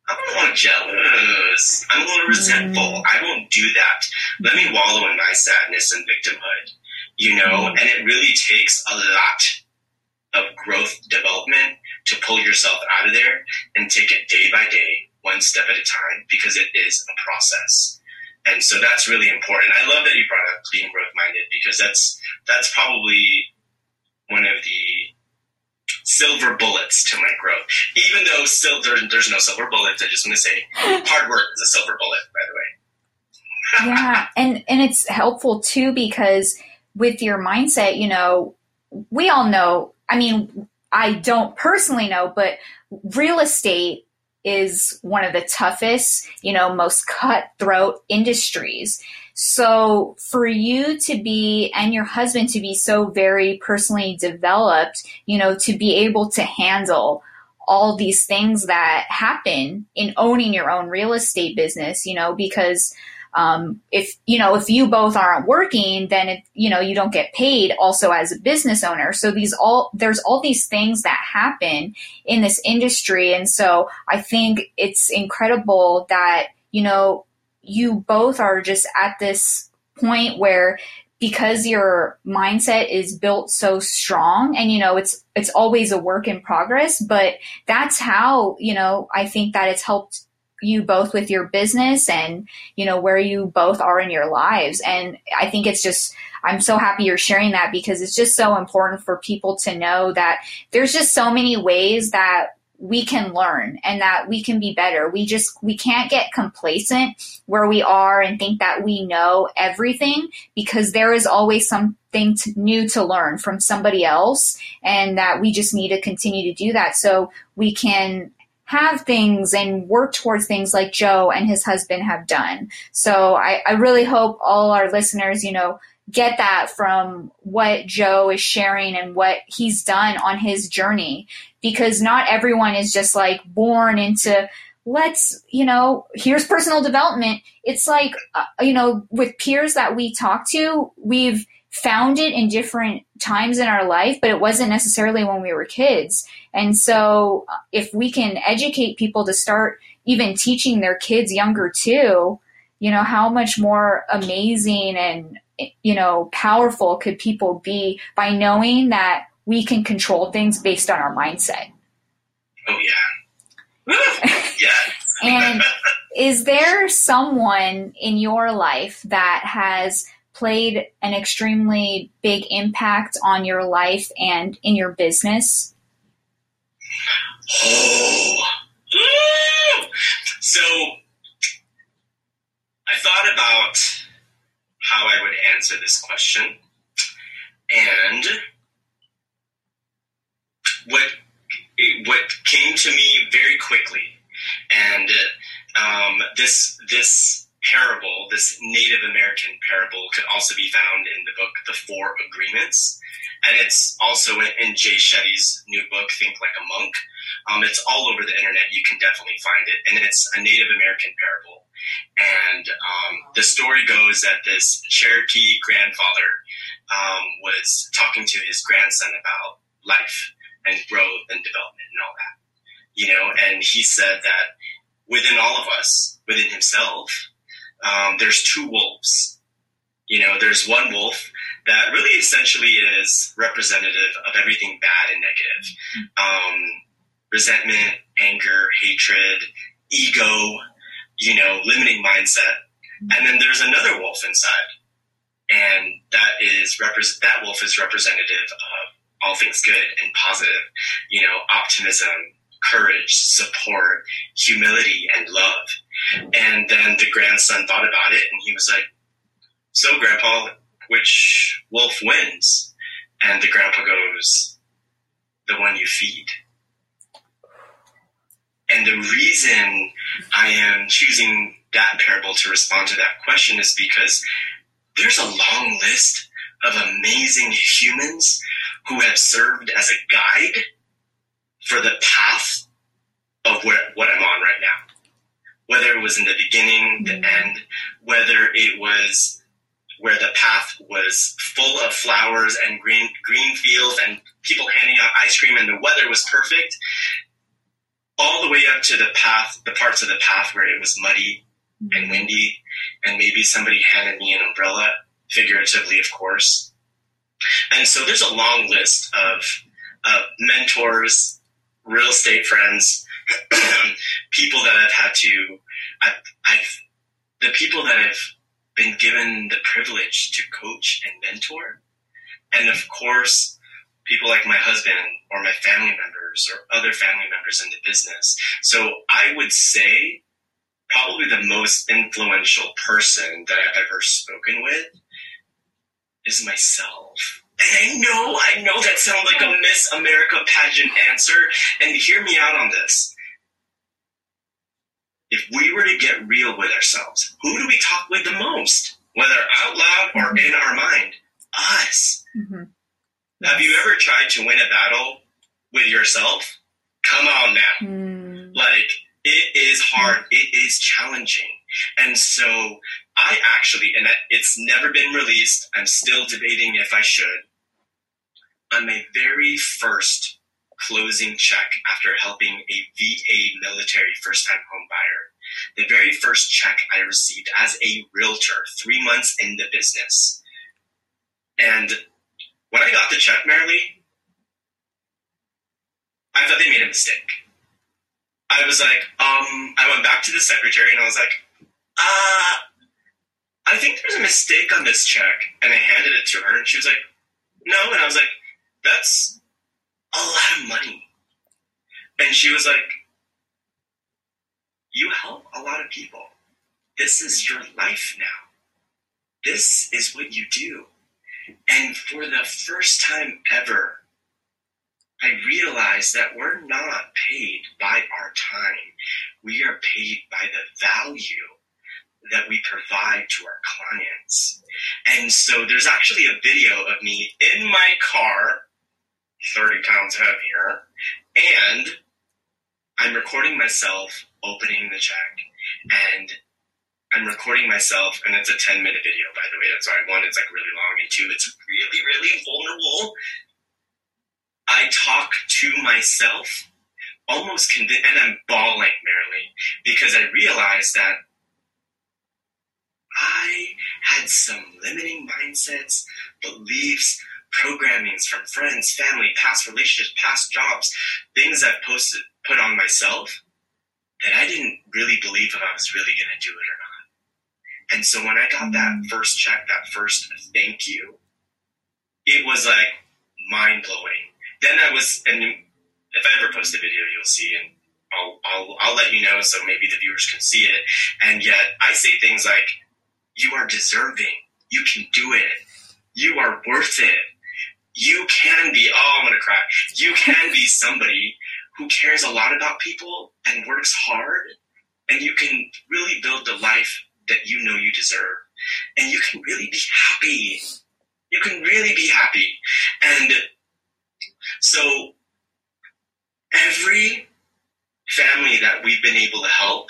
I'm a little jealous. I'm a little resentful. Mm. I won't do that. Let me wallow in my sadness and victimhood. You know, mm. and it really takes a lot of growth development to pull yourself out of there and take it day by day, one step at a time, because it is a process. And so that's really important. I love that you brought up being growth minded because that's that's probably one of the silver bullets to my growth. Even though still there, there's no silver bullets, I just want to say hard work is a silver bullet, by the way. yeah, and and it's helpful too because with your mindset, you know, we all know. I mean, I don't personally know, but real estate is one of the toughest, you know, most cutthroat industries. So for you to be and your husband to be so very personally developed, you know, to be able to handle all these things that happen in owning your own real estate business, you know, because um, if you know if you both aren't working then it, you know you don't get paid also as a business owner. So these all there's all these things that happen in this industry. And so i think it's incredible that you know you both are just at this point where because your mindset is built so strong and you know it's it's always a work in progress but that's how you know i think that it's helped you both with your business and you know where you both are in your lives. And i think it's just i'm so happy you're sharing that because it's just so important for people to know that there's just so many ways that we can learn and that we can be better we just we can't get complacent where we are and think that we know everything because there is always something to, new to learn from somebody else and that we just need to continue to do that so we can have things and work towards things like Joe and his husband have done. So I, I really hope all our listeners, you know, get that from what Joe is sharing and what he's done on his journey because not everyone is just like born into let's you know here's personal development it's like uh, you know with peers that we talk to we've found it in different times in our life, but it wasn't necessarily when we were kids. And so uh, if we can educate people to start even teaching their kids younger too, you know, how much more amazing and, you know, powerful could people be by knowing that we can control things based on our mindset? Oh, yeah. yeah. and is there someone in your life that has played an extremely big impact on your life and in your business? Oh. So I thought about how I would answer this question. And what what came to me very quickly, and um, this this parable, this Native American parable, could also be found in the book The Four Agreements. And it's also in, Jay Shetty's new book, Think Like a Monk. Um, it's all over the internet. You can definitely find it. And it's a Native American parable. And um, the story goes that this Cherokee grandfather um, was talking to his grandson about life and growth and development and all that. You know, and he said that within all of us, within himself, um, there's two wolves. You know, there's one wolf that really essentially is representative of everything bad and negative. Resentment, anger, hatred, ego, you know, limiting mindset. And then there's another wolf inside. And that is that wolf is representative of all things good and positive, you know, optimism, courage, support, humility, and love. And then the grandson thought about it and he was like, So, Grandpa, which wolf wins? And the grandpa goes, The one you feed. And the reason I am choosing that parable to respond to that question is because there's a long list of amazing humans who have served as a guide for the path of where, what I'm on right now. Whether it was in the beginning, the end, whether it was where the path was full of flowers and green green fields and people handing out ice cream and the weather was perfect, all the way up to the path, the parts of the path where it was muddy and windy, and maybe somebody handed me an umbrella, figuratively, of course. And so there's a long list of uh, mentors, real estate friends, people that I've had to, I've, I've, the people that I've been given the privilege to coach and mentor. And of course, people like my husband or my family members or other family members in the business. So I would say probably the most influential person that I've ever spoken with is myself. And I know, I know that sounds like a Miss America pageant answer, and hear me out on this. If we were to get real with ourselves, who do we talk with the most? Whether out loud or in our mind? Us. Mm-hmm. Have you ever tried to win a battle with yourself? Come on now. Mm. Like, it is hard. It is challenging. And so I actually, and it's never been released, I'm still debating if I should. On my very first closing check after helping a VA military first time home buyer, the very first check I received as a realtor, three months in the business. And when I got the check, Marilee, I thought they made a mistake. I was like, um, I went back to the secretary and I was like, uh, I think there's a mistake on this check. And I handed it to her and she was like, no. And I was like, that's a lot of money. And she was like, you help a lot of people. This is your life now. This is what you do. And for the first time ever, I realized that we're not paid by our time. We are paid by the value that we provide to our clients. And so there's actually a video of me in my car, 30 pounds heavier, and I'm recording myself opening the check. And I'm recording myself, and it's a 10 minute video, by the way. That's why one, it's like really long, and two, it's really, really vulnerable I talk to myself almost convinced, and I'm bawling, Marilee, because I realized that I had some limiting mindsets, beliefs, programmings from friends, family, past relationships, past jobs, things I've posted, put on myself that I didn't really believe if I was really going to do it or not. And so when I got that mm. first check, that first thank you, it was like mind blowing then I was, and if I ever post a video, you'll see, and I'll, I'll, I'll let you know so maybe the viewers can see it. And yet I say things like, you are deserving. You can do it. You are worth it. You can be, oh, I'm going to cry. You can be somebody who cares a lot about people and works hard. And you can really build the life that you know you deserve. And you can really be happy. You can really be happy. And so every family that we've been able to help,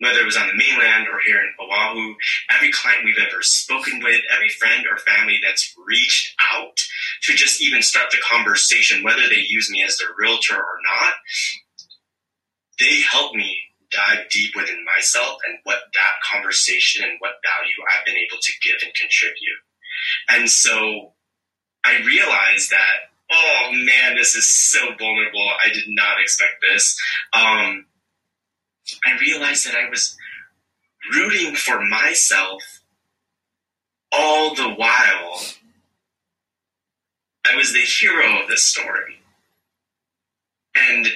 whether it was on the mainland or here in Oahu, every client we've ever spoken with, every friend or family that's reached out to just even start the conversation, whether they use me as their realtor or not, they help me dive deep within myself and what that conversation and what value I've been able to give and contribute. And so I realized that, oh man, this is so vulnerable. I did not expect this. Um, I realized that I was rooting for myself all the while. I was the hero of this story. And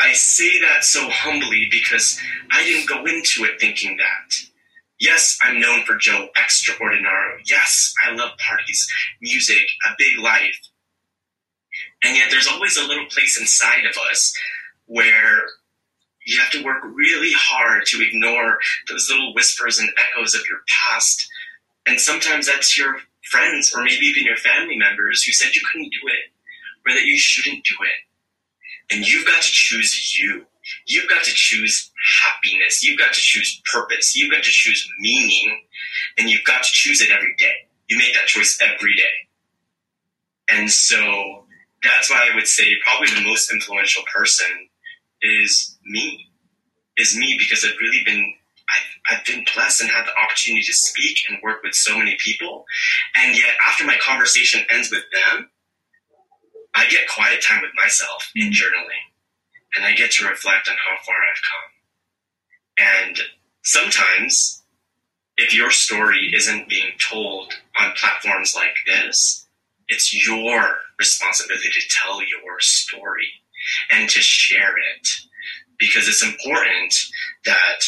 I say that so humbly because I didn't go into it thinking that. Yes, I'm known for Joe Extra Ordinario. Yes, I love parties, music, a big life. And yet there's always a little place inside of us where you have to work really hard to ignore those little whispers and echoes of your past. And sometimes that's your friends or maybe even your family members who said you couldn't do it or that you shouldn't do it. And you've got to choose you. You've got to choose happiness. You've got to choose purpose. You've got to choose meaning. And you've got to choose it every day. You make that choice every day. And so that's why I would say probably the most influential person is me. Is me because I've really been I've, I've been blessed and had the opportunity to speak and work with so many people. And yet after my conversation ends with them, I get quiet time with myself in mm. journaling and I get to reflect on how far I've come. And sometimes, if your story isn't being told on platforms like this, it's your responsibility to tell your story and to share it because it's important that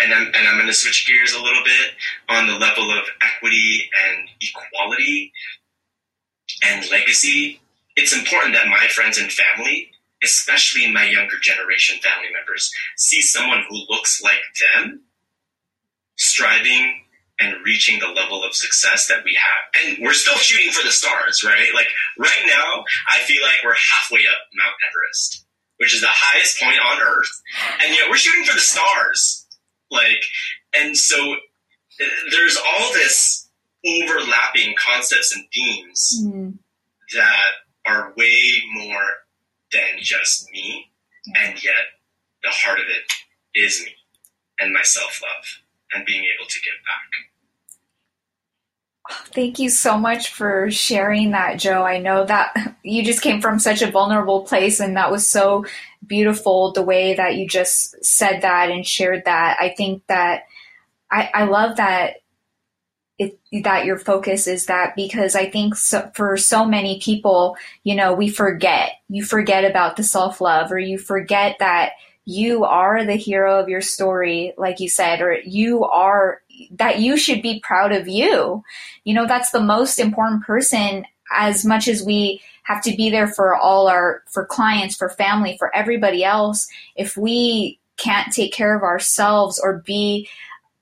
and I'm, and I'm going to switch gears a little bit on the level of equity and equality and legacy, it's important that my friends and family, especially my younger generation family members, see someone who looks like them striving and reaching the level of success that we have. And we're still shooting for the stars, right? Like right now, I feel like we're halfway up Mount Everest, which is the highest point on earth. And yet we're shooting for the stars. Like, and so uh, there's all this overlapping concepts and themes mm. that are way more than just me, and yet the heart of it is me and my self love and being able to give back. Thank you so much for sharing that, Joe. I know that you just came from such a vulnerable place, and that was so beautiful the way that you just said that and shared that. I think that I, I love that it, that your focus is that because I think so, for so many people, you know, we forget. You forget about the self love, or you forget that you are the hero of your story, like you said, or you are that you should be proud of you. You know, that's the most important person as much as we have to be there for all our, for clients, for family, for everybody else. If we can't take care of ourselves or be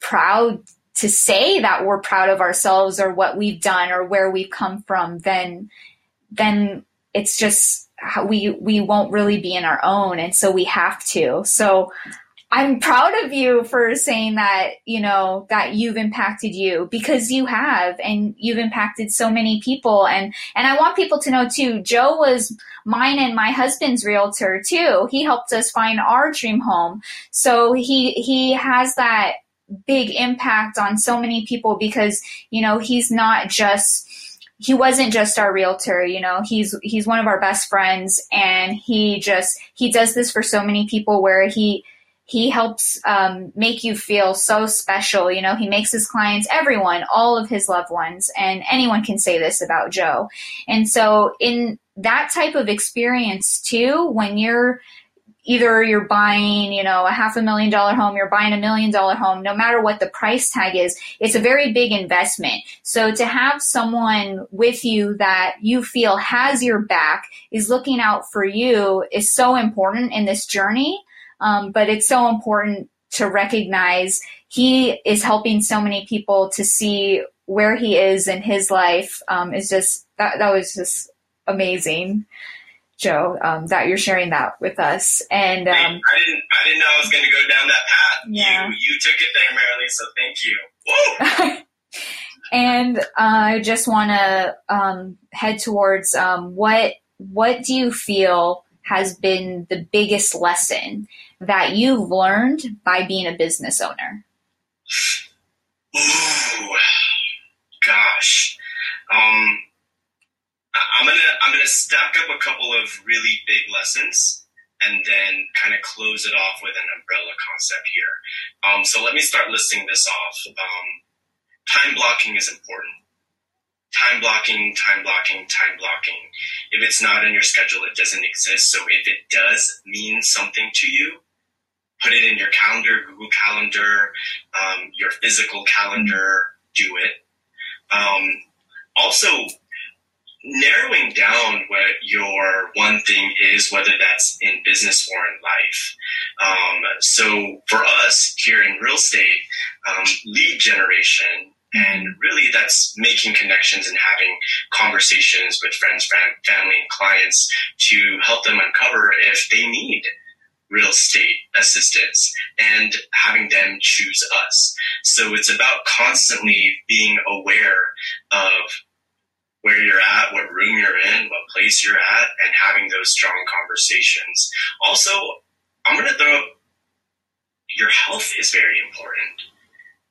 proud to say that we're proud of ourselves or what we've done or where we've come from, then then it's just we we won't really be in our own, and so we have to. So I'm proud of you for saying that, you know, that you've impacted you because you have and you've impacted so many people and and I want people to know too, Joe was mine and my husband's realtor too. He helped us find our dream home. So he he has that big impact on so many people because, you know, he's not just he wasn't just our realtor, you know, he's he's one of our best friends and he just he does this for so many people where he he helps um, make you feel so special. You know, he makes his clients, everyone, all of his loved ones, and anyone can say this about Joe. And so, in that type of experience, too, when you're either you're buying, you know, a half a million dollar home, you're buying a million dollar home, no matter what the price tag is, it's a very big investment. So to have someone with you that you feel has your back, is looking out for you is so important in this journey. Um, but it's so important to recognize he is helping so many people to see where he is in his life um, is just that, that was just amazing. Joe, um, that you're sharing that with us. And um, I didn't, I didn't know I was going to go down that path. Yeah. You, you took it there, Marilee. So thank you. and uh, I just want to um, head towards um, what what do you feel has been the biggest lesson that you've learned by being a business owner? Ooh, gosh. Um, I'm gonna I'm gonna stack up a couple of really big lessons and then kind of close it off with an umbrella concept here. Um, so let me start listing this off. Um, time blocking is important. Time blocking, time blocking, time blocking. If it's not in your schedule, it doesn't exist. So if it does mean something to you, put it in your calendar, Google Calendar, um, your physical calendar, do it. Um, also, narrowing down what your one thing is, whether that's in business or in life. Um, so for us here in real estate, um, lead generation, and really that's making connections and having conversations with friends, family, and clients to help them uncover if they need real estate assistance and having them choose us. So it's about constantly being aware of where you're at, what room you're in, what place you're at, and having those strong conversations. Also, I'm going to throw your health is very important.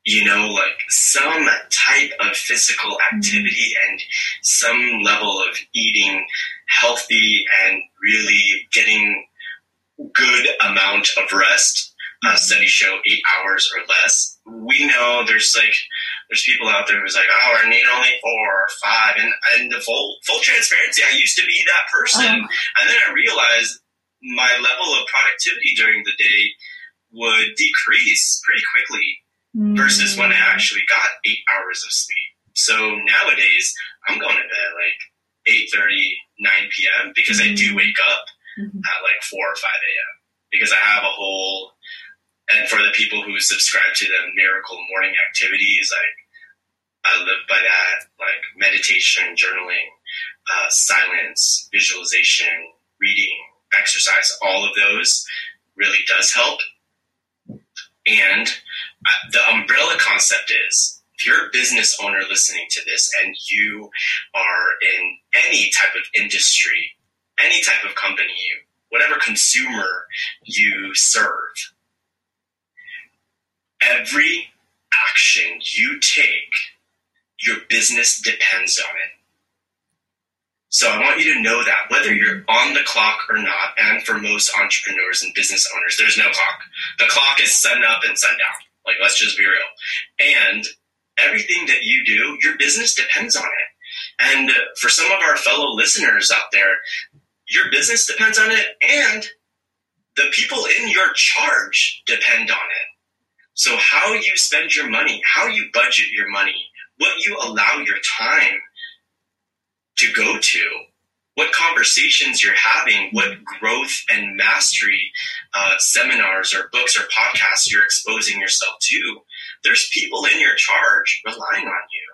You know, like some type of physical mm-hmm. activity and some level of eating healthy and really getting good amount of rest. Uh, studies show eight hours or less. We know there's like there's people out there who's like, oh, I need only four or five, and and the full full transparency, I used to be that person, uh-huh. and then I realized my level of productivity during the day would decrease pretty quickly mm. versus when I actually got eight hours of sleep. So nowadays, I'm going to bed like 8:30, 9 p.m. because mm. I do mm. wake up mm-hmm. at like 4 or 5 a.m. because I have a whole, and for the people who subscribe to the miracle morning activities, like I live by that, like meditation, journaling, uh, silence, visualization, reading, exercise, all of those really does help. And uh, the umbrella concept is if you're a business owner listening to this and you are in any type of industry any type of company, whatever consumer you serve, every action you take, your business depends on it. So I want you to know that whether you're on the clock or not, and for most entrepreneurs and business owners, there's no clock. The clock is sun up and sun down. Like, let's just be real. And everything that you do, your business depends on it. And for some of our fellow listeners out there, your business depends on it and the people in your charge depend on it. So how you spend your money, how you budget your money, what you allow your time to go to, what conversations you're having, what growth and mastery uh, seminars or books or podcasts you're exposing yourself to. There's people in your charge relying on you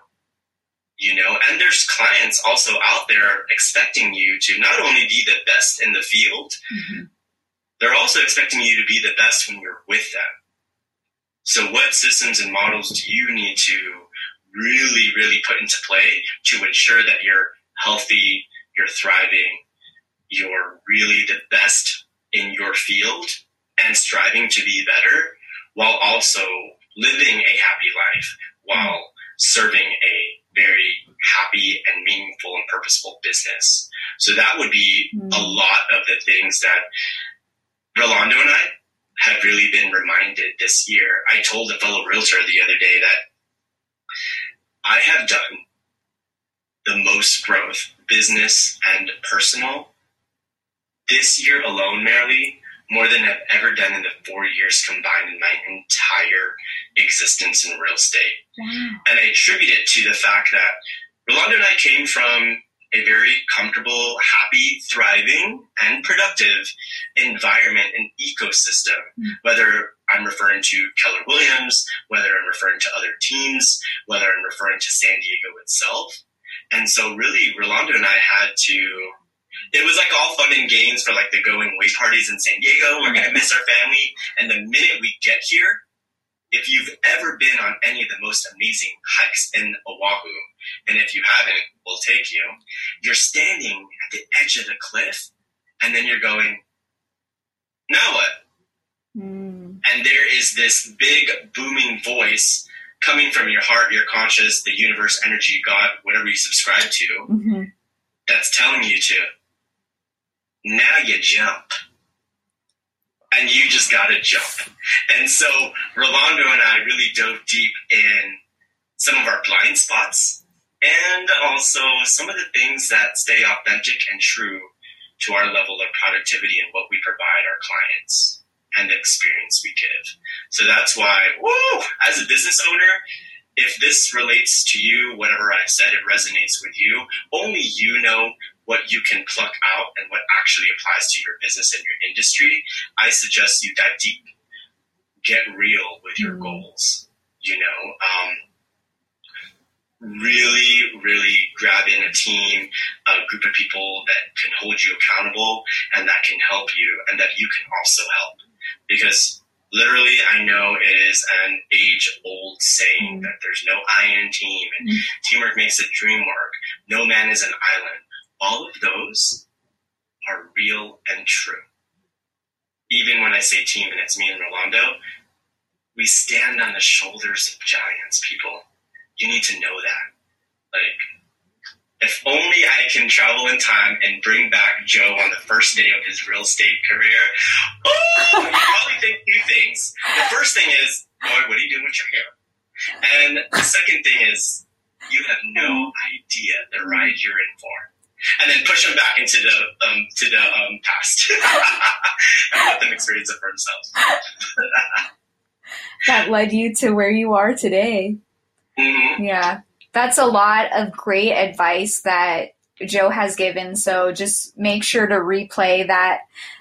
you know and there's clients also out there expecting you to not only be the best in the field mm-hmm. they're also expecting you to be the best when you're with them so what systems and models do you need to really really put into play to ensure that you're healthy you're thriving you're really the best in your field and striving to be better while also living a happy life while serving a very happy and meaningful and purposeful business. So that would be a hmm. lot of the things that Rolando and I have really been reminded this year. I told a fellow realtor the other day that I have done the most growth, business and personal, this year alone, Marilee, more than I've ever done in the four years combined in my entire existence in real estate. Wow. And I attribute it to the fact that Rolando and I came from a very comfortable, happy, thriving, and productive environment and ecosystem. Mm. Whether I'm referring to Keller Williams, whether I'm referring to other teams, whether I'm referring to San Diego itself. And so, really, Rolando and I had to it was like all fun and games for like the going away parties in San Diego. We're gonna miss our family, and the minute we get here, if you've ever been on any of the most amazing hikes in Oahu, and if you haven't, we'll take you. You're standing at the edge of the cliff, and then you're going, now what? Mm. And there is this big booming voice coming from your heart, your conscious, the universe, energy, God, whatever you subscribe to, hmm that's telling you to. Now you jump. And you just gotta jump. And so Rolando and I really dove deep in some of our blind spots and also some of the things that stay authentic and true to our level of productivity and what we provide our clients and the experience we give. So that's why, woo, as a business owner, if this relates to you, whatever I've said, it resonates with you, only you know what you can pluck out and what actually applies to your business and your industry. I suggest you dive deep, get real with your Mm. goals, you know, um, really, really grab in a team, a group of people that can hold you accountable and that can help you and that you can also help. Because literally, I know it is an age old saying Mm. that there's no I in team and Mm. teamwork makes the dream work. No man is an island. All of those are real and true. Even when I say team and it's me and Rolando, we stand on the shoulders of giants, people. You need to know that. Like, if only I can travel in time and bring back Joe on the first day of his real estate career. Oh, you probably think two things. The first thing is, boy, what are you doing with your hair? And the second thing is, you have no idea the ride you're in for. And then push them back into the um, to the um, past and let them experience it for themselves. That led you to where you are today. hmm Yeah, that's a lot of great advice that Joe has given. So just make sure to replay that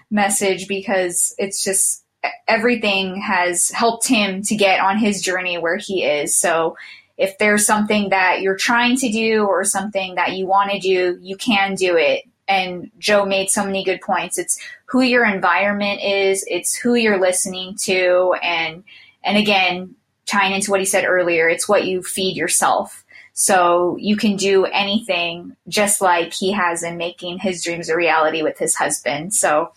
message because it's just everything has helped him to get on his journey where he is. So if there's something that you're trying to do or something that you want to do, you can do it. And Joe made so many good points. It's who your environment is, it's who you're listening to, and and again, tying into what he said earlier, it's what you feed yourself. So you can do anything just like he has in making his dreams a reality with his husband. So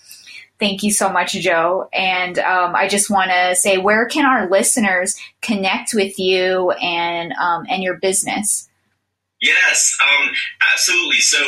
thank you so much, Joe. And um, I just want to say, where can our listeners connect with you and um, and your business? Yes, um, absolutely. So,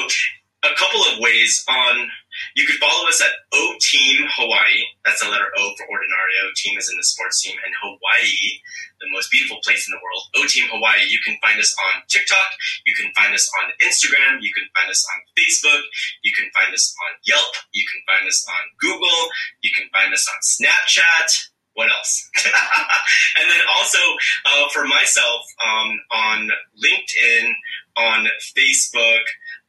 a couple of ways on. You could follow us at O Team Hawaii. That's the letter O for Ordinario. Team is in the sports team, and Hawaii, the most beautiful place in the world. O Team Hawaii. You can find us on TikTok. You can find us on Instagram. You can find us on Facebook. You can find us on Yelp. You can find us on Google. You can find us on Snapchat. What else? and then also uh, for myself um, on LinkedIn, on Facebook,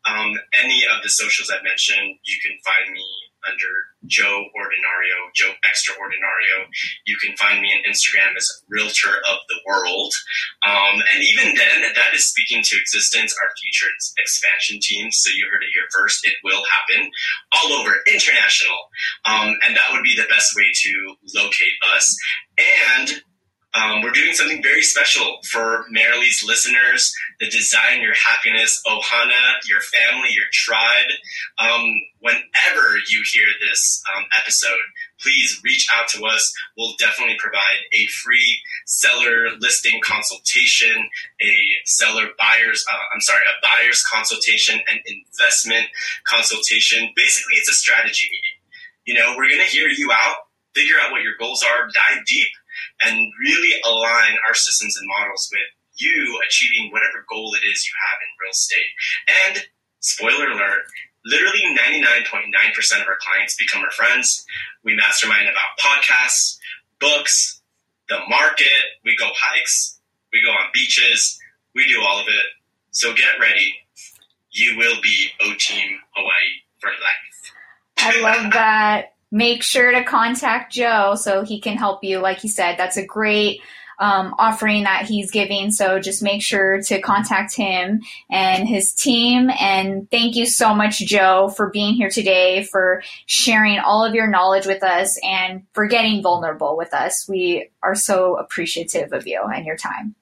um, any of the socials I mentioned, you can find me under Joe Ordinario, Joe Extra Ordinario. You can find me on Instagram as Realtor of the World. Um, and even then, that is speaking to existence, our future expansion team. So you heard it here first. It will happen all over, international. Um, and that would be the best way to locate us. And um, we're doing something very special for Marilee's listeners, the Design Your Happiness Ohana, your family, your tribe. Um, whenever you hear this um, episode, please reach out to us. We'll definitely provide a free seller listing consultation, a seller buyer's, uh, I'm sorry, a buyer's consultation, an investment consultation. Basically, it's a strategy meeting. You know, we're going to hear you out, figure out what your goals are, dive deep, and really align our systems and models with you achieving whatever goal it is you have in real estate. And spoiler alert, literally 99.9% of our clients become our friends. We mastermind about podcasts, books, the market, we go hikes, we go on beaches, we do all of it. So get ready. You will be O Team Hawaii for life. I love that. Make sure to contact Joe so he can help you. Like he said, that's a great um, offering that he's giving. So just make sure to contact him and his team. And thank you so much, Joe, for being here today, for sharing all of your knowledge with us, and for getting vulnerable with us. We are so appreciative of you and your time.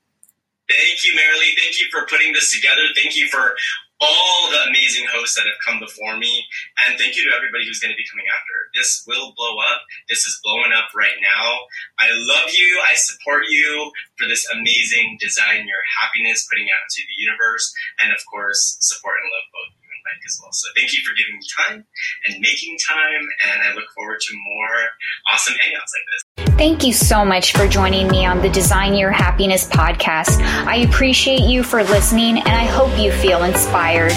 Thank you, Marilee. Thank you for putting this together. Thank you for all the amazing hosts that have come before me. And thank you to everybody who's going to be coming after. This will blow up. This is blowing up right now. I love you. I support you for this amazing design, your happiness, putting out into the universe. And of course, support and love both as well. So thank you for giving me time and making time. And I look forward to more awesome hangouts like this. Thank you so much for joining me on the Design Your Happiness podcast. I appreciate you for listening and I hope you feel inspired.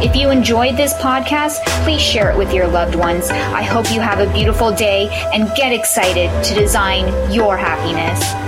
If you enjoyed this podcast, please share it with your loved ones. I hope you have a beautiful day and get excited to design your happiness.